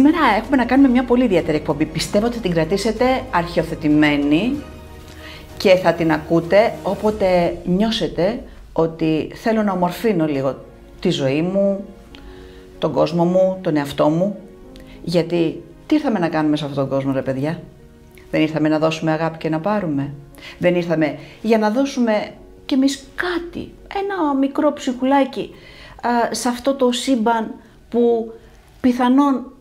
Σήμερα έχουμε να κάνουμε μια πολύ ιδιαίτερη εκπομπή. Πιστεύω ότι την κρατήσετε αρχιοθετημένη και θα την ακούτε όποτε νιώσετε ότι θέλω να ομορφύνω λίγο τη ζωή μου, τον κόσμο μου, τον εαυτό μου. Γιατί τι ήρθαμε να κάνουμε σε αυτόν τον κόσμο ρε παιδιά; Δεν ήρθαμε να δώσουμε αγάπη και να πάρουμε. Δεν ήρθαμε για να δώσουμε κι εμείς κάτι, ένα μικρό ψυχουλάκι σε αυτό το σύμπαν που πιθανόν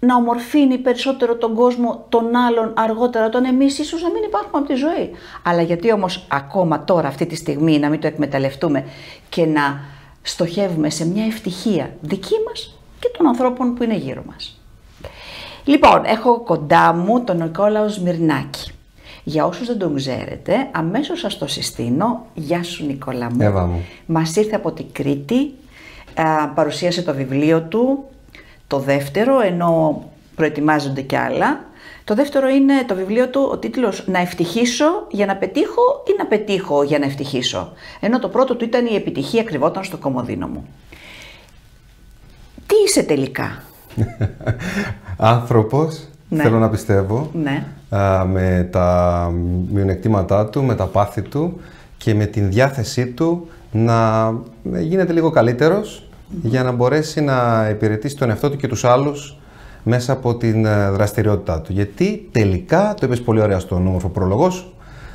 να ομορφύνει περισσότερο τον κόσμο των άλλων αργότερα, όταν εμείς ίσως να μην υπάρχουμε από τη ζωή. Αλλά γιατί όμως ακόμα τώρα αυτή τη στιγμή να μην το εκμεταλλευτούμε και να στοχεύουμε σε μια ευτυχία δική μας και των ανθρώπων που είναι γύρω μας. Λοιπόν, έχω κοντά μου τον Νικόλαος Σμυρνάκη. Για όσους δεν τον ξέρετε, αμέσως σας το συστήνω. Γεια σου Νικόλα μου. Εύα μου. Μας ήρθε από την Κρήτη, παρουσίασε το βιβλίο του, το δεύτερο, ενώ προετοιμάζονται κι άλλα. Το δεύτερο είναι το βιβλίο του, ο τίτλος «Να ευτυχήσω για να πετύχω ή να πετύχω για να ευτυχήσω». Ενώ το πρώτο του ήταν «Η επιτυχία κρυβόταν στο κομμωδίνο μου». Τι είσαι τελικά; Άνθρωπος, ναι. θέλω να πιστεύω, ναι. με τα μειονεκτήματά του, με τα πάθη του και με την διάθεσή του να γίνεται λίγο καλύτερος για να μπορέσει να υπηρετήσει τον εαυτό του και τους άλλους μέσα από την ε, δραστηριότητά του. Γιατί τελικά, το είπες πολύ ωραία στον όμορφο πρόλογο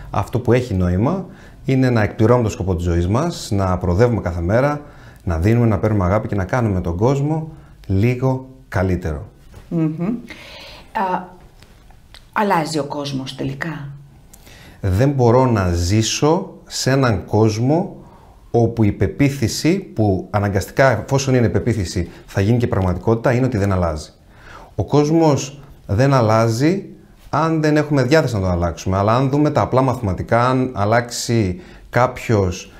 αυτό που έχει νόημα είναι να εκπληρώνουμε το σκοπό της ζωής μας, να προοδεύουμε κάθε μέρα, να δίνουμε, να παίρνουμε αγάπη και να κάνουμε τον κόσμο λίγο καλύτερο. αλλάζει ο κόσμος τελικά; Δεν μπορώ να ζήσω σε έναν κόσμο όπου η πεποίθηση που αναγκαστικά εφόσον είναι πεποίθηση θα γίνει και πραγματικότητα είναι ότι δεν αλλάζει. Ο κόσμος δεν αλλάζει αν δεν έχουμε διάθεση να τον αλλάξουμε, αλλά αν δούμε τα απλά μαθηματικά, αν αλλάξει κάποιος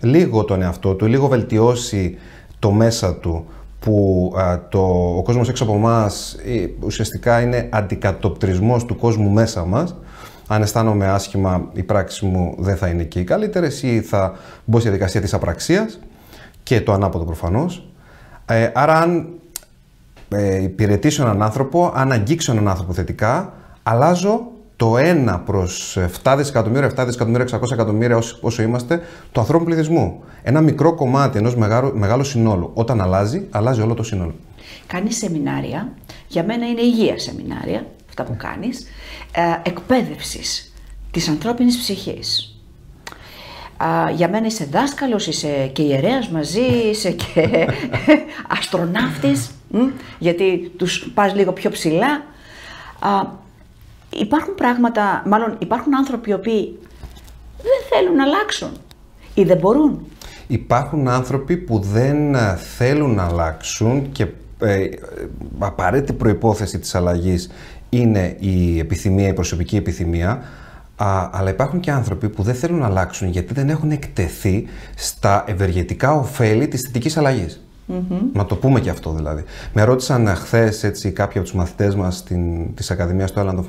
λίγο τον εαυτό του, λίγο βελτιώσει το μέσα του, που το, ο κόσμος έξω από εμάς ουσιαστικά είναι αντικατοπτρισμός του κόσμου μέσα μας, αν αισθάνομαι άσχημα, οι πράξει μου δεν θα είναι και οι καλύτερε ή θα μπω στη διαδικασία της απραξίας και το ανάποδο προφανώς. Ε, άρα, αν ε, υπηρετήσω έναν άνθρωπο, αν αγγίξω έναν άνθρωπο θετικά, αλλάζω το 1 προς 7 δισεκατομμύρια, 7 δισεκατομμύρια, 600 εκατομμύρια όσο είμαστε του ανθρώπου πληθυσμού. Ένα μικρό κομμάτι ενός μεγάλου, μεγάλου συνόλου. Όταν αλλάζει, αλλάζει όλο το σύνολο. Κάνει σεμινάρια. Για μένα είναι υγεία σεμινάρια αυτά που κάνεις, ε, εκπαίδευσης της ανθρώπινης ψυχής. για μένα είσαι δάσκαλος, είσαι και ιερέας μαζί, είσαι και αστροναύτης, γιατί τους πας λίγο πιο ψηλά. υπάρχουν πράγματα, μάλλον υπάρχουν άνθρωποι οι οποίοι δεν θέλουν να αλλάξουν ή δεν μπορούν. Υπάρχουν άνθρωποι που δεν θέλουν να αλλάξουν και ε, απαραίτητη προϋπόθεση της αλλαγής είναι η επιθυμία, η προσωπική επιθυμία, α, αλλά υπάρχουν και άνθρωποι που δεν θέλουν να αλλάξουν γιατί δεν έχουν εκτεθεί στα ευεργετικά ωφέλη της θετικής αλλαγής. Mm-hmm. Να το πούμε και αυτό δηλαδή. Με ρώτησαν χθες κάποιοι από τους μαθητές μας της Ακαδημίας του Έλλαντο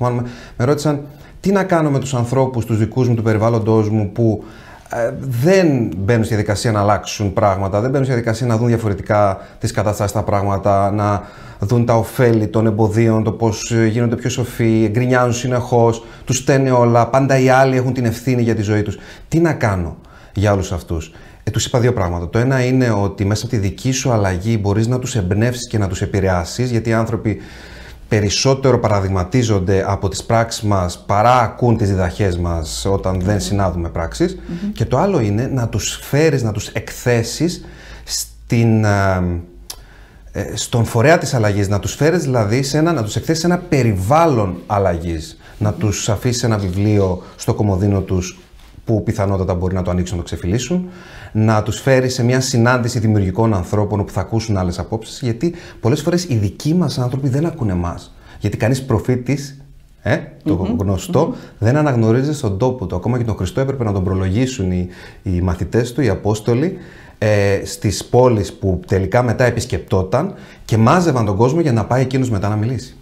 με ρώτησαν τι να κάνω με τους ανθρώπους, τους δικούς μου, του περιβάλλοντός μου που ε, δεν μπαίνουν στη διαδικασία να αλλάξουν πράγματα, δεν μπαίνουν στη διαδικασία να δουν διαφορετικά τις καταστάσεις, τα πράγματα, να δουν τα ωφέλη των εμποδίων, το πώς γίνονται πιο σοφοί, γκρινιάζουν συνεχώς, τους στέλνει όλα, πάντα οι άλλοι έχουν την ευθύνη για τη ζωή τους. Τι να κάνω για όλους αυτούς; Ε, τους είπα δύο πράγματα. Το ένα είναι ότι μέσα από τη δική σου αλλαγή μπορείς να τους εμπνεύσεις και να τους επηρεάσεις, γιατί οι άνθρωποι περισσότερο παραδειγματίζονται από τις πράξεις μας παρά ακούν τις διδαχές μας όταν δεν συνάδουμε Και το άλλο είναι να τους φέρεις, να τους εκθέσεις στην, ε, ε, στον φορέα της αλλαγής, να τους φέρεις δηλαδή σε ένα, να τους εκθέσεις σε ένα περιβάλλον αλλαγής, να τους αφήσεις ένα βιβλίο στο κομμωδίνο τους που πιθανότατα μπορεί να το ανοίξουν, να το ξεφυλίσουν, να τους φέρει σε μια συνάντηση δημιουργικών ανθρώπων που θα ακούσουν άλλες απόψεις, γιατί πολλές φορές οι δικοί μας άνθρωποι δεν ακούνε εμάς. Γιατί κανείς προφήτης, ε, το γνωστο δεν αναγνωρίζει στον τόπο του. Ακόμα και τον Χριστό έπρεπε να τον προλογίσουν οι, οι μαθητές του, οι Απόστολοι, ε, στις πόλεις που τελικά μετά επισκεπτόταν και μάζευαν τον κόσμο για να πάει εκείνος μετά να μιλήσει.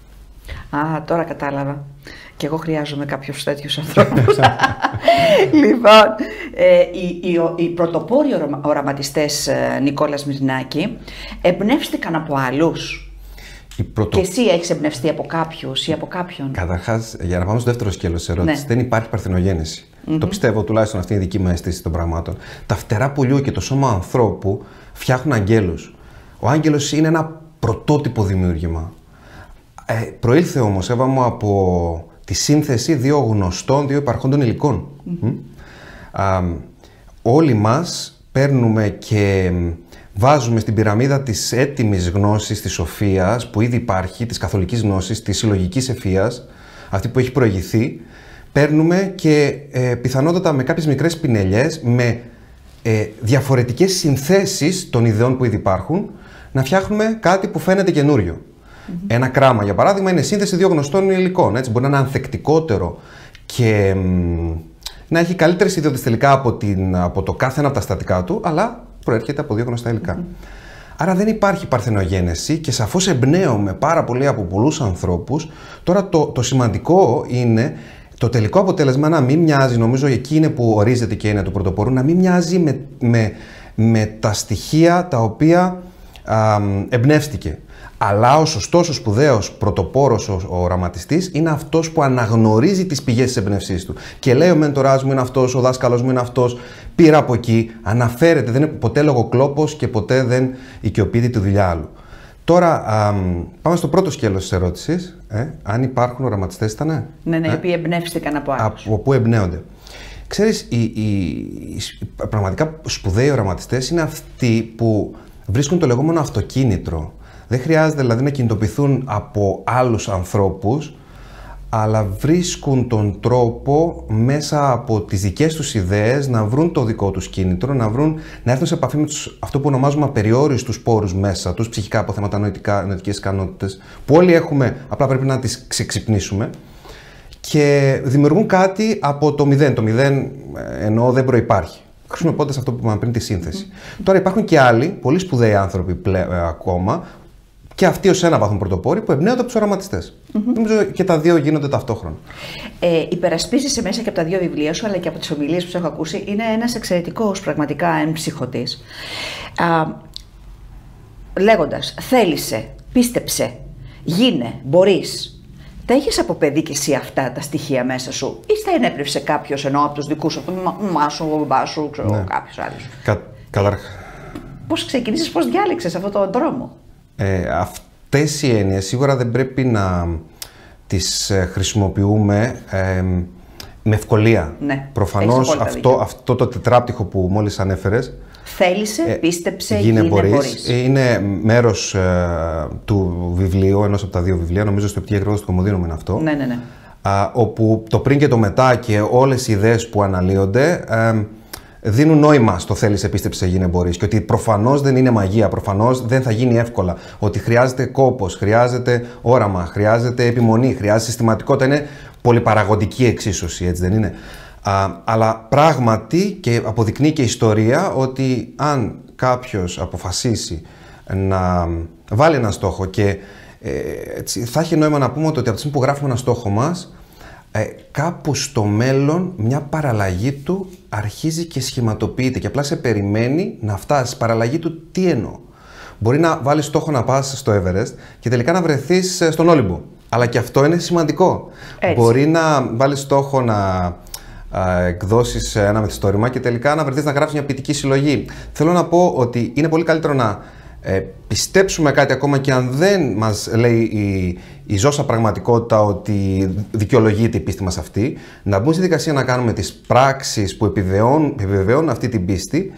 Α, τώρα κατάλαβα. Και εγώ χρειάζομαι κάποιους τέτοιους ανθρώπους. λοιπόν, ε, οι, οι, οι πρωτοπόροι οραματιστές ε, Νικόλας Μυρνάκη εμπνεύστηκαν από άλλους. η πρωτο... Και εσύ έχεις εμπνευστεί από κάποιους ή από κάποιον; Καταρχάς, για να πάμε στο δεύτερο σκέλος της ερώτησης, Ναι. δεν υπάρχει παρθενογέννηση. Το πιστεύω τουλάχιστον αυτή είναι η δική μου αίσθηση των πραγμάτων. Τα φτερά πουλιού και το σώμα ανθρώπου φτιάχνουν αγγέλους. Ο άγγελος είναι ένα πρωτότυπο δημιούργημα. Ε, προήλθε όμως, Εύα μου, από τη σύνθεση δύο γνωστών, δύο υπαρχόντων υλικών. Μμ. Α, όλοι μας παίρνουμε και βάζουμε στην πυραμίδα της έτοιμης γνώσης, της σοφίας που ήδη υπάρχει, της καθολικής γνώσης, της συλλογικής ευφυίας, αυτή που έχει προηγηθεί, παίρνουμε και ε, πιθανότατα με κάποιες μικρές πινελιές, με ε, διαφορετικές συνθέσεις των ιδεών που ήδη υπάρχουν, να φτιάχνουμε κάτι που φαίνεται καινούριο. Ένα κράμα, για παράδειγμα, είναι σύνθεση δύο γνωστών υλικών. Έτσι. Μπορεί να είναι ανθεκτικότερο και μ, να έχει καλύτερες ιδιότητες τελικά από, την, από το κάθε ένα από τα στατικά του, αλλά προέρχεται από δύο γνωστά υλικά. Άρα δεν υπάρχει παρθενογένεση και σαφώς εμπνέομαι πάρα πολύ από πολλούς ανθρώπους. Τώρα το, το σημαντικό είναι το τελικό αποτέλεσμα να μην μοιάζει, νομίζω εκεί είναι που ορίζεται και είναι του πρωτοπόρου, να μην μοιάζει με, με, με τα στοιχεία τα οποία α, μ, εμπνεύστηκε. Αλλά ο σωστός, ο σπουδαίος πρωτοπόρος, ο, ο οραματιστής είναι αυτός που αναγνωρίζει τις πηγές της εμπνευσής του. Και λέει: Ο μέντοράς μου είναι αυτός, ο δάσκαλο μου είναι αυτός, πήρα από εκεί. Αναφέρεται, δεν είναι ποτέ λογοκλόπος και ποτέ δεν οικειοποιείται τη δουλειά άλλου. Τώρα αμ, πάμε στο πρώτο σκέλος της ερώτησης. Ε, αν υπάρχουν οραματιστές, ήταν. Ναι, ναι, Ε; οι οποίοι εμπνεύστηκαν από άλλους. Από πού εμπνέονται. Ξέρεις, οι, οι, οι σ- πραγματικά σπουδαίοι οραματιστές είναι αυτοί που βρίσκουν το λεγόμενο αυτοκίνητρο. Δεν χρειάζεται δηλαδή να κινητοποιηθούν από άλλους ανθρώπους, αλλά βρίσκουν τον τρόπο μέσα από τις δικές τους ιδέες να βρουν το δικό τους κίνητρο, να, βρουν, να έρθουν σε επαφή με τους, αυτό που ονομάζουμε απεριόριστους πόρους μέσα τους, ψυχικά αποθέματα, νοητικά, νοητικές ικανότητες, που όλοι έχουμε, απλά πρέπει να τις ξεξυπνήσουμε και δημιουργούν κάτι από το μηδέν. Το μηδέν ε, εννοώ δεν προϋπάρχει. Χρησιμοποιώντας αυτό που είπαμε πριν τη σύνθεση. Τώρα υπάρχουν και άλλοι, πολύ σπουδαίοι άνθρωποι πλέ, ε, ακόμα, και αυτοί ως ένα βαθμό πρωτοπόροι, που εμπνέονται από τους οραματιστε Νομίζω και τα δύο γίνονται ταυτόχρονα. Ε, υπερασπίζεσαι μέσα και από τα δύο βιβλία σου, αλλά και από τις ομιλίες που σου έχω ακούσει. Είναι ένας εξαιρετικός πραγματικά εμψυχωτή. Λέγοντας, θέλησε, πίστεψε, γίνε, μπορείς. Τα έχεις από παιδί και εσύ αυτά τα στοιχεία μέσα σου, ή στα ενέπνευσε κάποιος ενώ από τους δικούς σου, από το μαμά σου, ο μπαμπά σου, ξέρω Ναι. κάποιος άλλος. Κα, καταρχά. Πώς ξεκίνησε, πώς διάλεξες αυτόν τον δρόμο; Ε, αυτές οι έννοιες σίγουρα δεν πρέπει να τις ε, χρησιμοποιούμε ε, με ευκολία. Ναι, έχεις Προφανώς απόλυτα αυτό, δίκιο. αυτό το τετράπτυχο που μόλις ανέφερες Θέλησε, ε, πίστεψε, γίνε γίνε, μπορείς. μπορείς. Ε, Είναι μέρος ε, του βιβλίου, ενός από τα δύο βιβλία, νομίζω στο Επιτυχία Εκδόσεις του Κομμωδίνου είναι αυτό. Ναι, ναι, ναι. α, όπου το πριν και το μετά και όλες οι ιδέες που αναλύονται ε, δίνουν νόημα στο θέλεις επίστεψε γίνε μπορείς και ότι προφανώς δεν είναι μαγεία, προφανώς δεν θα γίνει εύκολα, ότι χρειάζεται κόπος, χρειάζεται όραμα, χρειάζεται επιμονή, χρειάζεται συστηματικότητα, είναι πολυπαραγωγική εξίσωση, έτσι δεν είναι; Α, αλλά πράγματι και αποδεικνύει και η ιστορία ότι αν κάποιος αποφασίσει να βάλει ένα στόχο και ε, έτσι, θα έχει νόημα να πούμε ότι από τη στιγμή που γράφουμε ένα στόχο μας ε, κάπου στο μέλλον μια παραλλαγή του αρχίζει και σχηματοποιείται και απλά σε περιμένει να φτάσει. Παραλλαγή του τι εννοώ. Μπορεί να βάλεις στόχο να πας στο Everest και τελικά να βρεθείς ε, στον Όλυμπο. Αλλά και αυτό είναι σημαντικό. Έτσι. Μπορεί να βάλεις στόχο να α, εκδώσεις ένα μυθιστόρημα και τελικά να βρεθείς να γράψεις μια ποιητική συλλογή. Θέλω να πω ότι είναι πολύ καλύτερο να ε, πιστέψουμε κάτι ακόμα και αν δεν μας λέει η, η ζώσα πραγματικότητα ότι δικαιολογείται η πίστη μας αυτή, να μπούμε στη δικασία να κάνουμε τις πράξεις που επιβεβαιώνουν, επιβεβαιώνουν αυτή την πίστη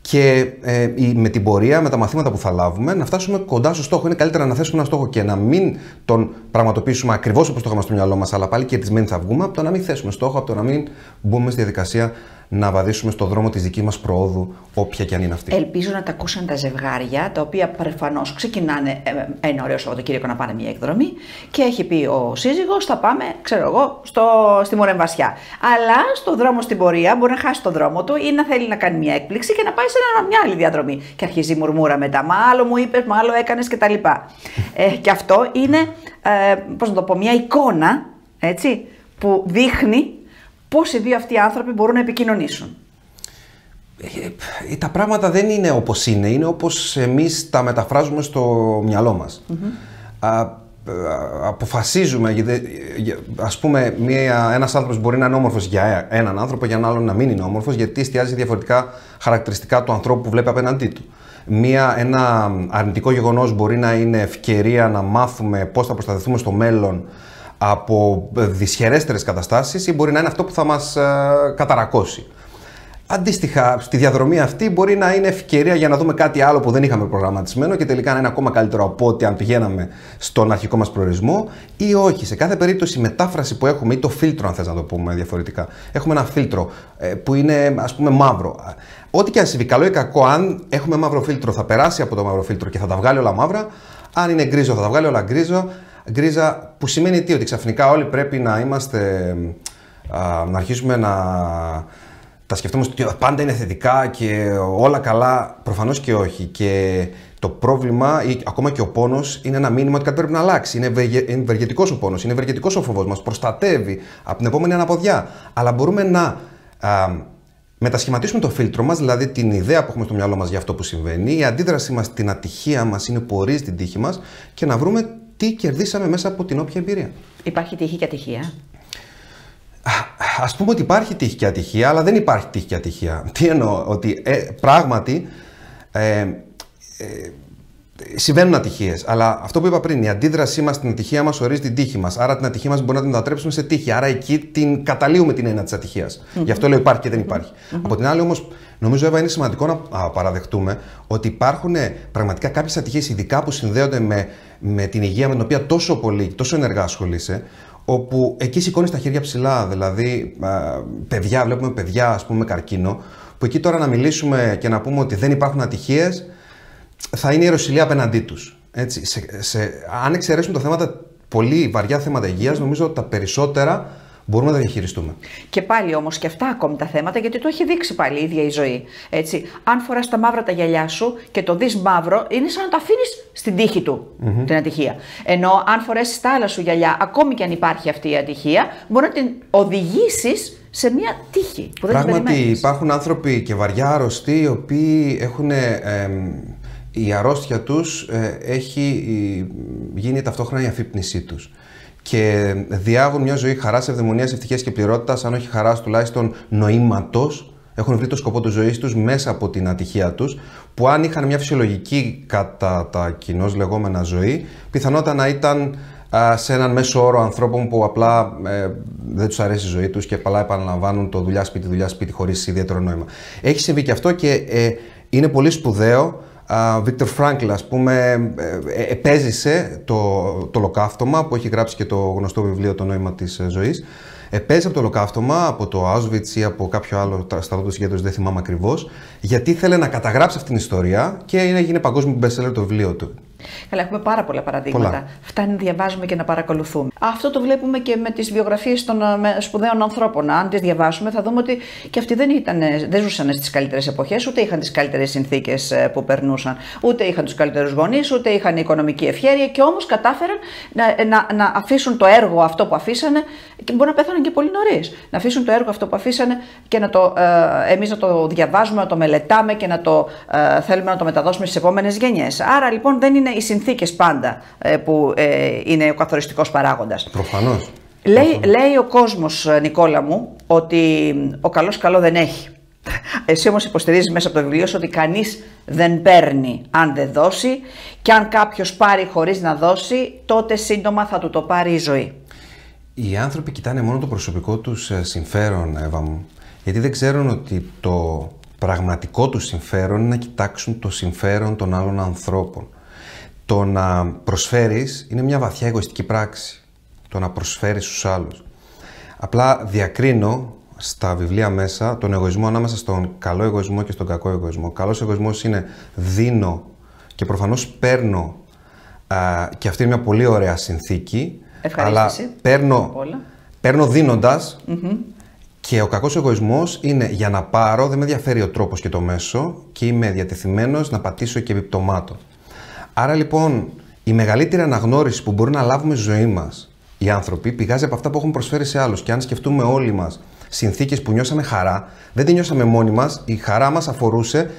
και ε, η- με την πορεία, με τα μαθήματα που θα λάβουμε, να φτάσουμε κοντά στο στόχο. Είναι καλύτερα να θέσουμε ένα στόχο και να μην τον πραγματοποιήσουμε ακριβώς όπως το είχαμε στο μυαλό μας, αλλά πάλι κερδισμένοι θα βγούμε, από το να μην θέσουμε στόχο, από το να μην μπούμε στη διαδικασία να βαδίσουμε στο δρόμο της δικής μας προόδου, όποια και αν είναι αυτή. Ελπίζω να τα ακούσαν τα ζευγάρια, τα οποία προφανώς ξεκινάνε ε, ένα ωραίο Σαββατοκύριακο να πάνε μια εκδρομή και έχει πει ο σύζυγος θα πάμε, ξέρω εγώ, στο, στη Μορεμβασιά. Αλλά στο δρόμο στην πορεία μπορεί να χάσει τον δρόμο του ή να θέλει να κάνει μια έκπληξη και να πάει σε ένα, μια άλλη διαδρομή. Και αρχίζει η μουρμούρα μετά, μα άλλο μου είπες, μα άλλο έκανες κτλ. ε, και αυτό είναι, ε, πώς να το πω, μια εικόνα, έτσι, που δείχνει πώς οι δύο αυτοί οι άνθρωποι μπορούν να επικοινωνήσουν. Ε, τα πράγματα δεν είναι όπως είναι, είναι όπως εμείς τα μεταφράζουμε στο μυαλό μας. αποφασίζουμε, ας πούμε μια, ένας άνθρωπος μπορεί να είναι όμορφος για έναν άνθρωπο, για έναν άλλον να μην είναι όμορφος, γιατί εστιάζει διαφορετικά χαρακτηριστικά του ανθρώπου που βλέπει απέναντί του. Μία, ένα αρνητικό γεγονός μπορεί να είναι ευκαιρία να μάθουμε πώς θα προστατευτούμε στο μέλλον από δυσχερέστερες καταστάσεις ή μπορεί να είναι αυτό που θα μας ε, καταρακώσει. Αντίστοιχα, στη διαδρομή αυτή μπορεί να είναι ευκαιρία για να δούμε κάτι άλλο που δεν είχαμε προγραμματισμένο και τελικά να είναι ακόμα καλύτερο από ό,τι αν πηγαίναμε στον αρχικό μας προορισμό ή όχι. Σε κάθε περίπτωση, η μετάφραση που έχουμε ή το φίλτρο, αν θες να το πούμε διαφορετικά. Έχουμε ένα φίλτρο ε, που είναι ας πούμε μαύρο. Ό,τι και αν συμβεί, καλό ή κακό, αν έχουμε μαύρο φίλτρο, θα περάσει από το μαύρο φίλτρο και θα τα βγάλει όλα μαύρα. Αν είναι γκρίζο, θα τα βγάλει όλα γκρίζο. Γκρίζα, που σημαίνει τι, ότι ξαφνικά όλοι πρέπει να είμαστε. να αρχίσουμε να τα σκεφτόμαστε ότι πάντα είναι θετικά και όλα καλά. Προφανώς και όχι. Και το πρόβλημα ή ακόμα και ο πόνος είναι ένα μήνυμα ότι κάτι πρέπει να αλλάξει. Είναι ευεργετικό ο πόνος, είναι ευεργετικό ο φόβο μας. Προστατεύει από την επόμενη αναποδιά. Αλλά μπορούμε να α, μετασχηματίσουμε το φίλτρο μας, δηλαδή την ιδέα που έχουμε στο μυαλό μας για αυτό που συμβαίνει, η αντίδρασή μας, την ατυχία μας είναι που ορίζει την τύχη μας και να βρούμε τι κερδίσαμε μέσα από την όποια εμπειρία. Υπάρχει τύχη και ατυχία; Α πούμε ότι υπάρχει τύχη και ατυχία, αλλά δεν υπάρχει τύχη και ατυχία. Τι εννοώ, ότι ε, πράγματι ε, ε, συμβαίνουν ατυχίες. Αλλά αυτό που είπα πριν, η αντίδρασή μας στην ατυχία μας ορίζει την τύχη μας. Άρα την ατυχία μας μπορεί να την μετατρέψουμε σε τύχη. Άρα εκεί την καταλύουμε την έννοια της ατυχίας. Mm-hmm. Γι' αυτό λέω υπάρχει και δεν υπάρχει. Mm-hmm. Από την άλλη όμως, νομίζω Εύα, είναι σημαντικό να παραδεχτούμε ότι υπάρχουν πραγματικά κάποιες ατυχίες, ειδικά που συνδέονται με, με την υγεία με την οποία τόσο πολύ, τόσο ενεργά ασχολείσαι, όπου εκεί σηκώνεις τα χέρια ψηλά. Δηλαδή, παιδιά, βλέπουμε παιδιά ας πούμε, με καρκίνο, που εκεί τώρα να μιλήσουμε και να πούμε ότι δεν υπάρχουν ατυχίες, θα είναι η ιεροσιλία απέναντί τους. Σε, σε, αν εξαιρέσουμε τα θέματα, πολύ βαριά θέματα υγείας, νομίζω ότι τα περισσότερα μπορούμε να τα διαχειριστούμε. Και πάλι όμως και αυτά ακόμη τα θέματα, γιατί το έχει δείξει πάλι η ίδια η ζωή. Έτσι. Αν φοράς τα μαύρα τα γυαλιά σου και το δεις μαύρο, είναι σαν να το αφήνεις στην τύχη του την ατυχία. Ενώ αν φορέσεις τα άλλα σου γυαλιά, ακόμη και αν υπάρχει αυτή η ατυχία, μπορεί να την οδηγήσεις σε μια τύχη που δεν Πράγματι, υπάρχουν άνθρωποι και βαριά αρρωστοί οι οποίοι έχουν. Η αρρώστια τους ε, έχει γίνει ταυτόχρονα η αφύπνισή τους και διάγουν μια ζωή χαράς, ευδαιμονίας, ευτυχίας και πληρότητας, αν όχι χαράς τουλάχιστον νοήματος. Έχουν βρει το σκοπό της ζωής τους μέσα από την ατυχία τους, που αν είχαν μια φυσιολογική κατά τα κοινώ λεγόμενα ζωή, πιθανότατα να ήταν σε έναν μέσο όρο ανθρώπων που απλά ε, δεν τους αρέσει η ζωή τους και απλά επαναλαμβάνουν το δουλειά-σπίτι, δουλειά-σπίτι χωρίς ιδιαίτερο νόημα. Έχει συμβεί και αυτό και ε, είναι πολύ σπουδαίο Βίκτορ Φράγκλ, ας πούμε, ε, ε, επέζησε το, το λοκαύτωμα που έχει γράψει και το γνωστό βιβλίο «Το νόημα της ε, ζωής». Επέζησε από το λοκαύτωμα, από το Auschwitz ή από κάποιο άλλο στρατό συγκέντρωση, δεν θυμάμαι ακριβώς, γιατί ήθελε να καταγράψει αυτήν την ιστορία και έγινε παγκόσμιο bestseller το βιβλίο του. Καλά, έχουμε πάρα πολλά παραδείγματα. Πολλά. Φτάνει να διαβάζουμε και να παρακολουθούμε. Αυτό το βλέπουμε και με τις βιογραφίες των ε, σπουδαίων ανθρώπων. Αν τις διαβάσουμε, θα δούμε ότι και αυτοί δεν, ήταν, δεν ζούσαν στις καλύτερες εποχές, ούτε είχαν τις καλύτερες συνθήκες ε, που περνούσαν, ούτε είχαν τους καλύτερους γονείς, ούτε είχαν οικονομική ευχέρεια και όμως κατάφεραν να, να, να αφήσουν το έργο αυτό που αφήσανε και μπορεί να πέθαναν και πολύ νωρίς. Να αφήσουν το έργο αυτό που αφήσανε και να το, ε, εμείς να το διαβάζουμε, να το μελετάμε και να το ε, θέλουμε να το μεταδώσουμε στις επόμενες γενιές. Άρα λοιπόν δεν είναι οι συνθήκες πάντα ε, που ε, είναι ο καθοριστικός παράγοντας. Προφανώς. Λέει, λέει ο κόσμος, ε, Νικόλα μου, ότι ο καλός καλό δεν έχει. Εσύ όμως υποστηρίζεις μέσα από το βιβλίο σου ότι κανείς δεν παίρνει αν δεν δώσει και αν κάποιος πάρει χωρίς να δώσει, τότε σύντομα θα του το πάρει η ζωή. Οι άνθρωποι κοιτάνε μόνο το προσωπικό τους συμφέρον, Εύα μου, γιατί δεν ξέρουν ότι το πραγματικό τους συμφέρον είναι να κοιτάξουν το συμφέρον των άλλων ανθρώπων. Το να προσφέρεις είναι μια βαθιά εγωιστική πράξη. Το να προσφέρεις στους άλλους. Απλά διακρίνω στα βιβλία μέσα τον εγωισμό ανάμεσα στον καλό εγωισμό και στον κακό εγωισμό. Ο καλός εγωισμός είναι δίνω και προφανώς παίρνω α, και αυτή είναι μια πολύ ωραία συνθήκη. Αλλά παίρνω, παίρνω και ο κακός εγωισμός είναι για να πάρω, δεν με ενδιαφέρει ο τρόπος και το μέσο και είμαι διατεθειμένος να πατήσω και επιπτωμάτων. Άρα λοιπόν η μεγαλύτερη αναγνώριση που μπορούμε να λάβουμε στη ζωή μας οι άνθρωποι πηγάζει από αυτά που έχουν προσφέρει σε άλλους. Και αν σκεφτούμε όλοι μας συνθήκες που νιώσαμε χαρά, δεν τη νιώσαμε μόνοι μας. Η χαρά μας αφορούσε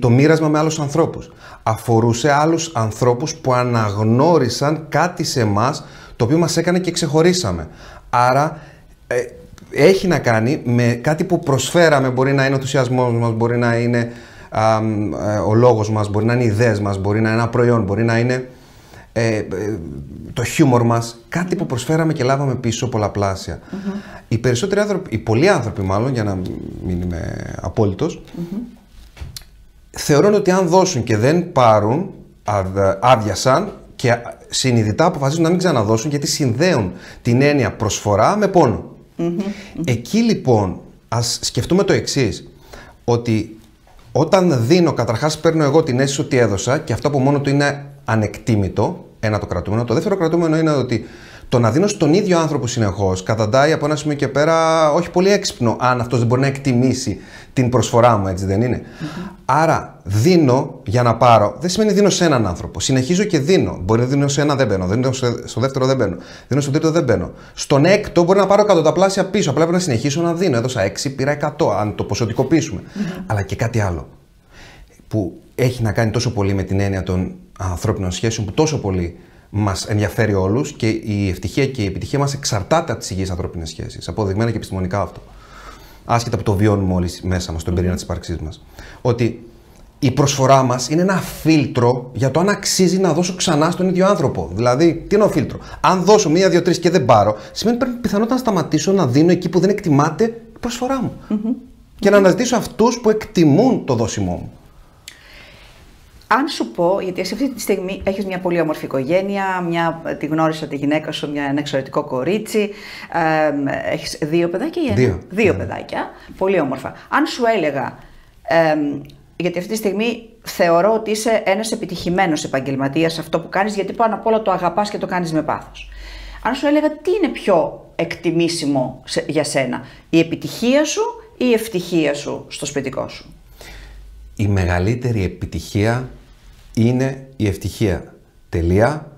το μοίρασμα με άλλους ανθρώπους. Αφορούσε άλλους ανθρώπους που αναγνώρισαν κάτι σε εμά το οποίο μας έκανε και ξεχωρίσαμε. Άρα ε, έχει να κάνει με κάτι που προσφέραμε. Μπορεί να είναι ο ενθουσιασμός μας, μπορεί να είναι ε, ο λόγος μας, μπορεί να είναι οι ιδέες μας, μπορεί να είναι ένα προϊόν, μπορεί να είναι ε, ε, το χιούμορ μας, κάτι που προσφέραμε και λάβαμε πίσω Οι περισσότεροι άνθρωποι, οι πολλοί άνθρωποι μάλλον, για να μην είμαι απόλυτος, θεωρούν ότι αν δώσουν και δεν πάρουν, άδειασαν και συνειδητά αποφασίζουν να μην ξαναδώσουν γιατί συνδέουν την έννοια προσφορά με πονο Εκεί λοιπόν ας σκεφτούμε το εξής ότι όταν δίνω, καταρχάς παίρνω εγώ την αίσθηση ότι έδωσα και αυτό από μόνο του είναι ανεκτήμητο, ένα το κρατούμενο. Το δεύτερο κρατούμενο είναι ότι το να δίνω στον ίδιο άνθρωπο συνεχώς καταντάει από ένα σημείο και πέρα όχι πολύ έξυπνο, αν αυτός δεν μπορεί να εκτιμήσει την προσφορά μου, έτσι δεν ειναι Άρα, δίνω για να πάρω δεν σημαίνει δίνω σε έναν άνθρωπο. Συνεχίζω και δίνω. Μπορεί να δίνω σε ένα δεν μπαίνω. Δίνω στο δεύτερο δεν μπαίνω. Δίνω στο τρίτο δεν μπαίνω. Στον έκτο μπορεί να πάρω εκατοταπλάσια πίσω. Απλά πρέπει να συνεχίσω να δίνω. Έδωσα 6, πήρα 100, αν το ποσοτικοποιησουμε Αλλά και κάτι άλλο που έχει να κάνει τόσο πολύ με την έννοια των ανθρώπινων σχέσεων που τόσο πολύ μας ενδιαφέρει όλους και η ευτυχία και η επιτυχία μας εξαρτάται από τις υγιείς ανθρώπινες σχέσεις. Αποδειγμένα και επιστημονικά αυτό. Άσχετα που το βιώνουμε όλοι μέσα μας, στον πυρήνα της ύπαρξής μας. Ότι η προσφορά μας είναι ένα φίλτρο για το αν αξίζει να δώσω ξανά στον ίδιο άνθρωπο. Δηλαδή, τι είναι ο φίλτρο; Αν δώσω μία, δύο, τρεις και δεν πάρω, σημαίνει πρέπει πιθανότητα να σταματήσω να δίνω εκεί που δεν εκτιμάται η προσφορά μου. Και να αναζητήσω αυτούς που εκτιμούν το δώσιμό μου. Αν σου πω, γιατί εσύ αυτή τη στιγμή έχεις μια πολύ όμορφη οικογένεια, μια, τη γνώρισα τη γυναίκα σου, μια, ένα εξαιρετικό κορίτσι, ε, έχεις δύο παιδάκια ή Δύο. Δύο ναι. παιδάκια, πολύ όμορφα. Αν σου έλεγα, ε, γιατί αυτή τη στιγμή θεωρώ ότι είσαι ένας επιτυχημένος επαγγελματίας αυτό που κάνεις, γιατί πάνω απ' όλα το αγαπάς και το κάνεις με πάθος. Αν σου έλεγα τι είναι πιο εκτιμήσιμο για σένα, η επιτυχία σου ή η ευτυχία σου στο σπιτικό σου; Η μεγαλύτερη επιτυχία είναι η ευτυχία. Τελεία,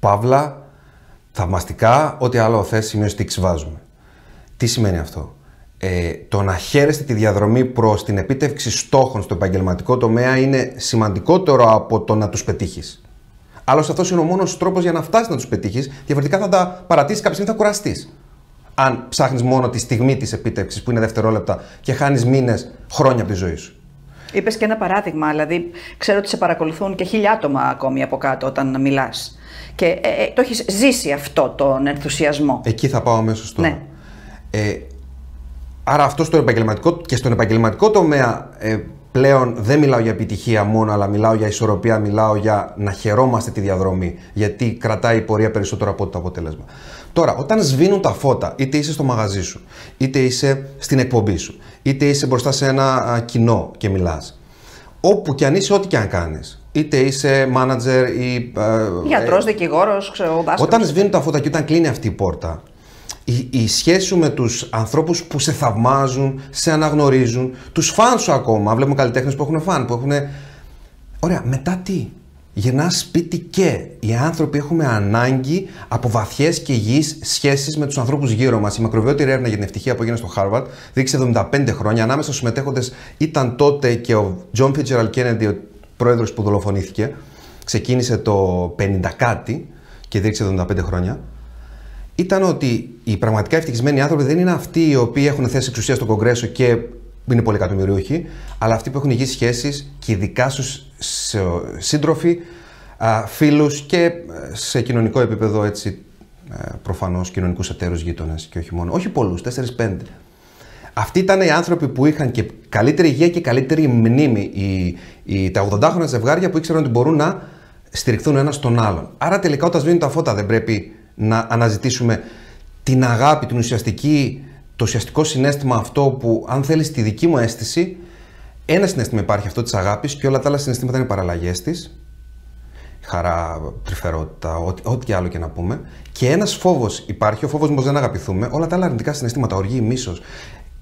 παύλα, θαυμαστικά, ό,τι άλλο θες σημείο τύξη βάζουμε. Τι σημαίνει αυτό; Ε, το να χαίρεστε τη διαδρομή προς την επίτευξη στόχων στο επαγγελματικό τομέα είναι σημαντικότερο από το να τους πετύχεις. Άλλωστε αυτός είναι ο μόνος τρόπος για να φτάσεις να τους πετύχεις, διαφορετικά θα τα παρατήσεις κάποια στιγμή θα κουραστείς. Αν ψάχνεις μόνο τη στιγμή της επίτευξης που είναι δευτερόλεπτα και χάνεις μήνες, χρόνια από τη ζωή σου. Είπες και ένα παράδειγμα, δηλαδή ξέρω ότι σε παρακολουθούν και χίλια άτομα ακόμη από κάτω όταν μιλάς. Και ε, ε, το έχεις ζήσει αυτό τον ενθουσιασμό; Εκεί θα πάω αμέσως τώρα. Ναι. Ε, άρα αυτό στο επαγγελματικό και στον επαγγελματικό τομέα ε, πλέον δεν μιλάω για επιτυχία μόνο, αλλά μιλάω για ισορροπία, μιλάω για να χαιρόμαστε τη διαδρομή. Γιατί κρατάει η πορεία περισσότερο από το αποτέλεσμα. Τώρα, όταν σβήνουν τα φώτα, είτε είσαι στο μαγαζί σου, είτε είσαι στην εκπομπή σου, είτε είσαι μπροστά σε ένα κοινό και μιλάς. Όπου και αν είσαι, ό,τι και αν κάνεις. Είτε είσαι manager ή. Γιατρός, ε, δικηγόρος, ξέρω Όταν σβήνουν τα φώτα και όταν κλείνει αυτή η πόρτα, η, η σχέση σου με τους ανθρώπους που σε θαυμάζουν, σε αναγνωρίζουν, τους φαν σου ακόμα. Βλέπουμε καλλιτέχνες που έχουν φαν, που έχουν. Ωραία, μετά τι; Γυρνά σπίτι και οι άνθρωποι έχουμε ανάγκη από βαθιές και υγιείς σχέσεις με τους ανθρώπους γύρω μας. Η μακροβιότερη έρευνα για την ευτυχία που έγινε στο Harvard δείξε 75 χρόνια. Ανάμεσα στους συμμετέχοντες ήταν τότε και ο John Fitzgerald Kennedy, ο πρόεδρος που δολοφονήθηκε. Ξεκίνησε το 50 κάτι και δείξε 75 χρόνια. Ήταν ότι οι πραγματικά ευτυχισμένοι άνθρωποι δεν είναι αυτοί οι οποίοι έχουν θέσει εξουσίας στο Κογκρέσο και είναι πολύ εκατομμυριούχοι, αλλά αυτοί που έχουν υγιείς σχέσεις και ειδικά στους σύντροφοι, φίλους και ε, σε κοινωνικό επίπεδο έτσι ε, προφανώς κοινωνικούς εταίρους γείτονες και όχι μόνο. Όχι πολλούς, 4-5. Αυτοί ήταν οι άνθρωποι που είχαν και καλύτερη υγεία και καλύτερη μνήμη. Οι, οι, τα 80 ζευγάρια που ήξεραν ότι μπορούν να στηριχθούν ένας στον άλλον. Άρα τελικά όταν σβήνουν τα φώτα δεν πρέπει να αναζητήσουμε την αγάπη, την ουσιαστική, το ουσιαστικό συνέστημα αυτό που αν θέλεις τη δική μου αίσθηση ένα συνέστημα υπάρχει αυτό της αγάπης και όλα τα άλλα συναισθήματα είναι παραλλαγές της. Χαρά, τρυφερότητα, ό,τι, ό,τι άλλο και να πούμε. Και ένας φόβος υπάρχει, ο φόβος μα δεν αγαπηθούμε. Όλα τα άλλα αρνητικά συναισθήματα, οργή, μίσος,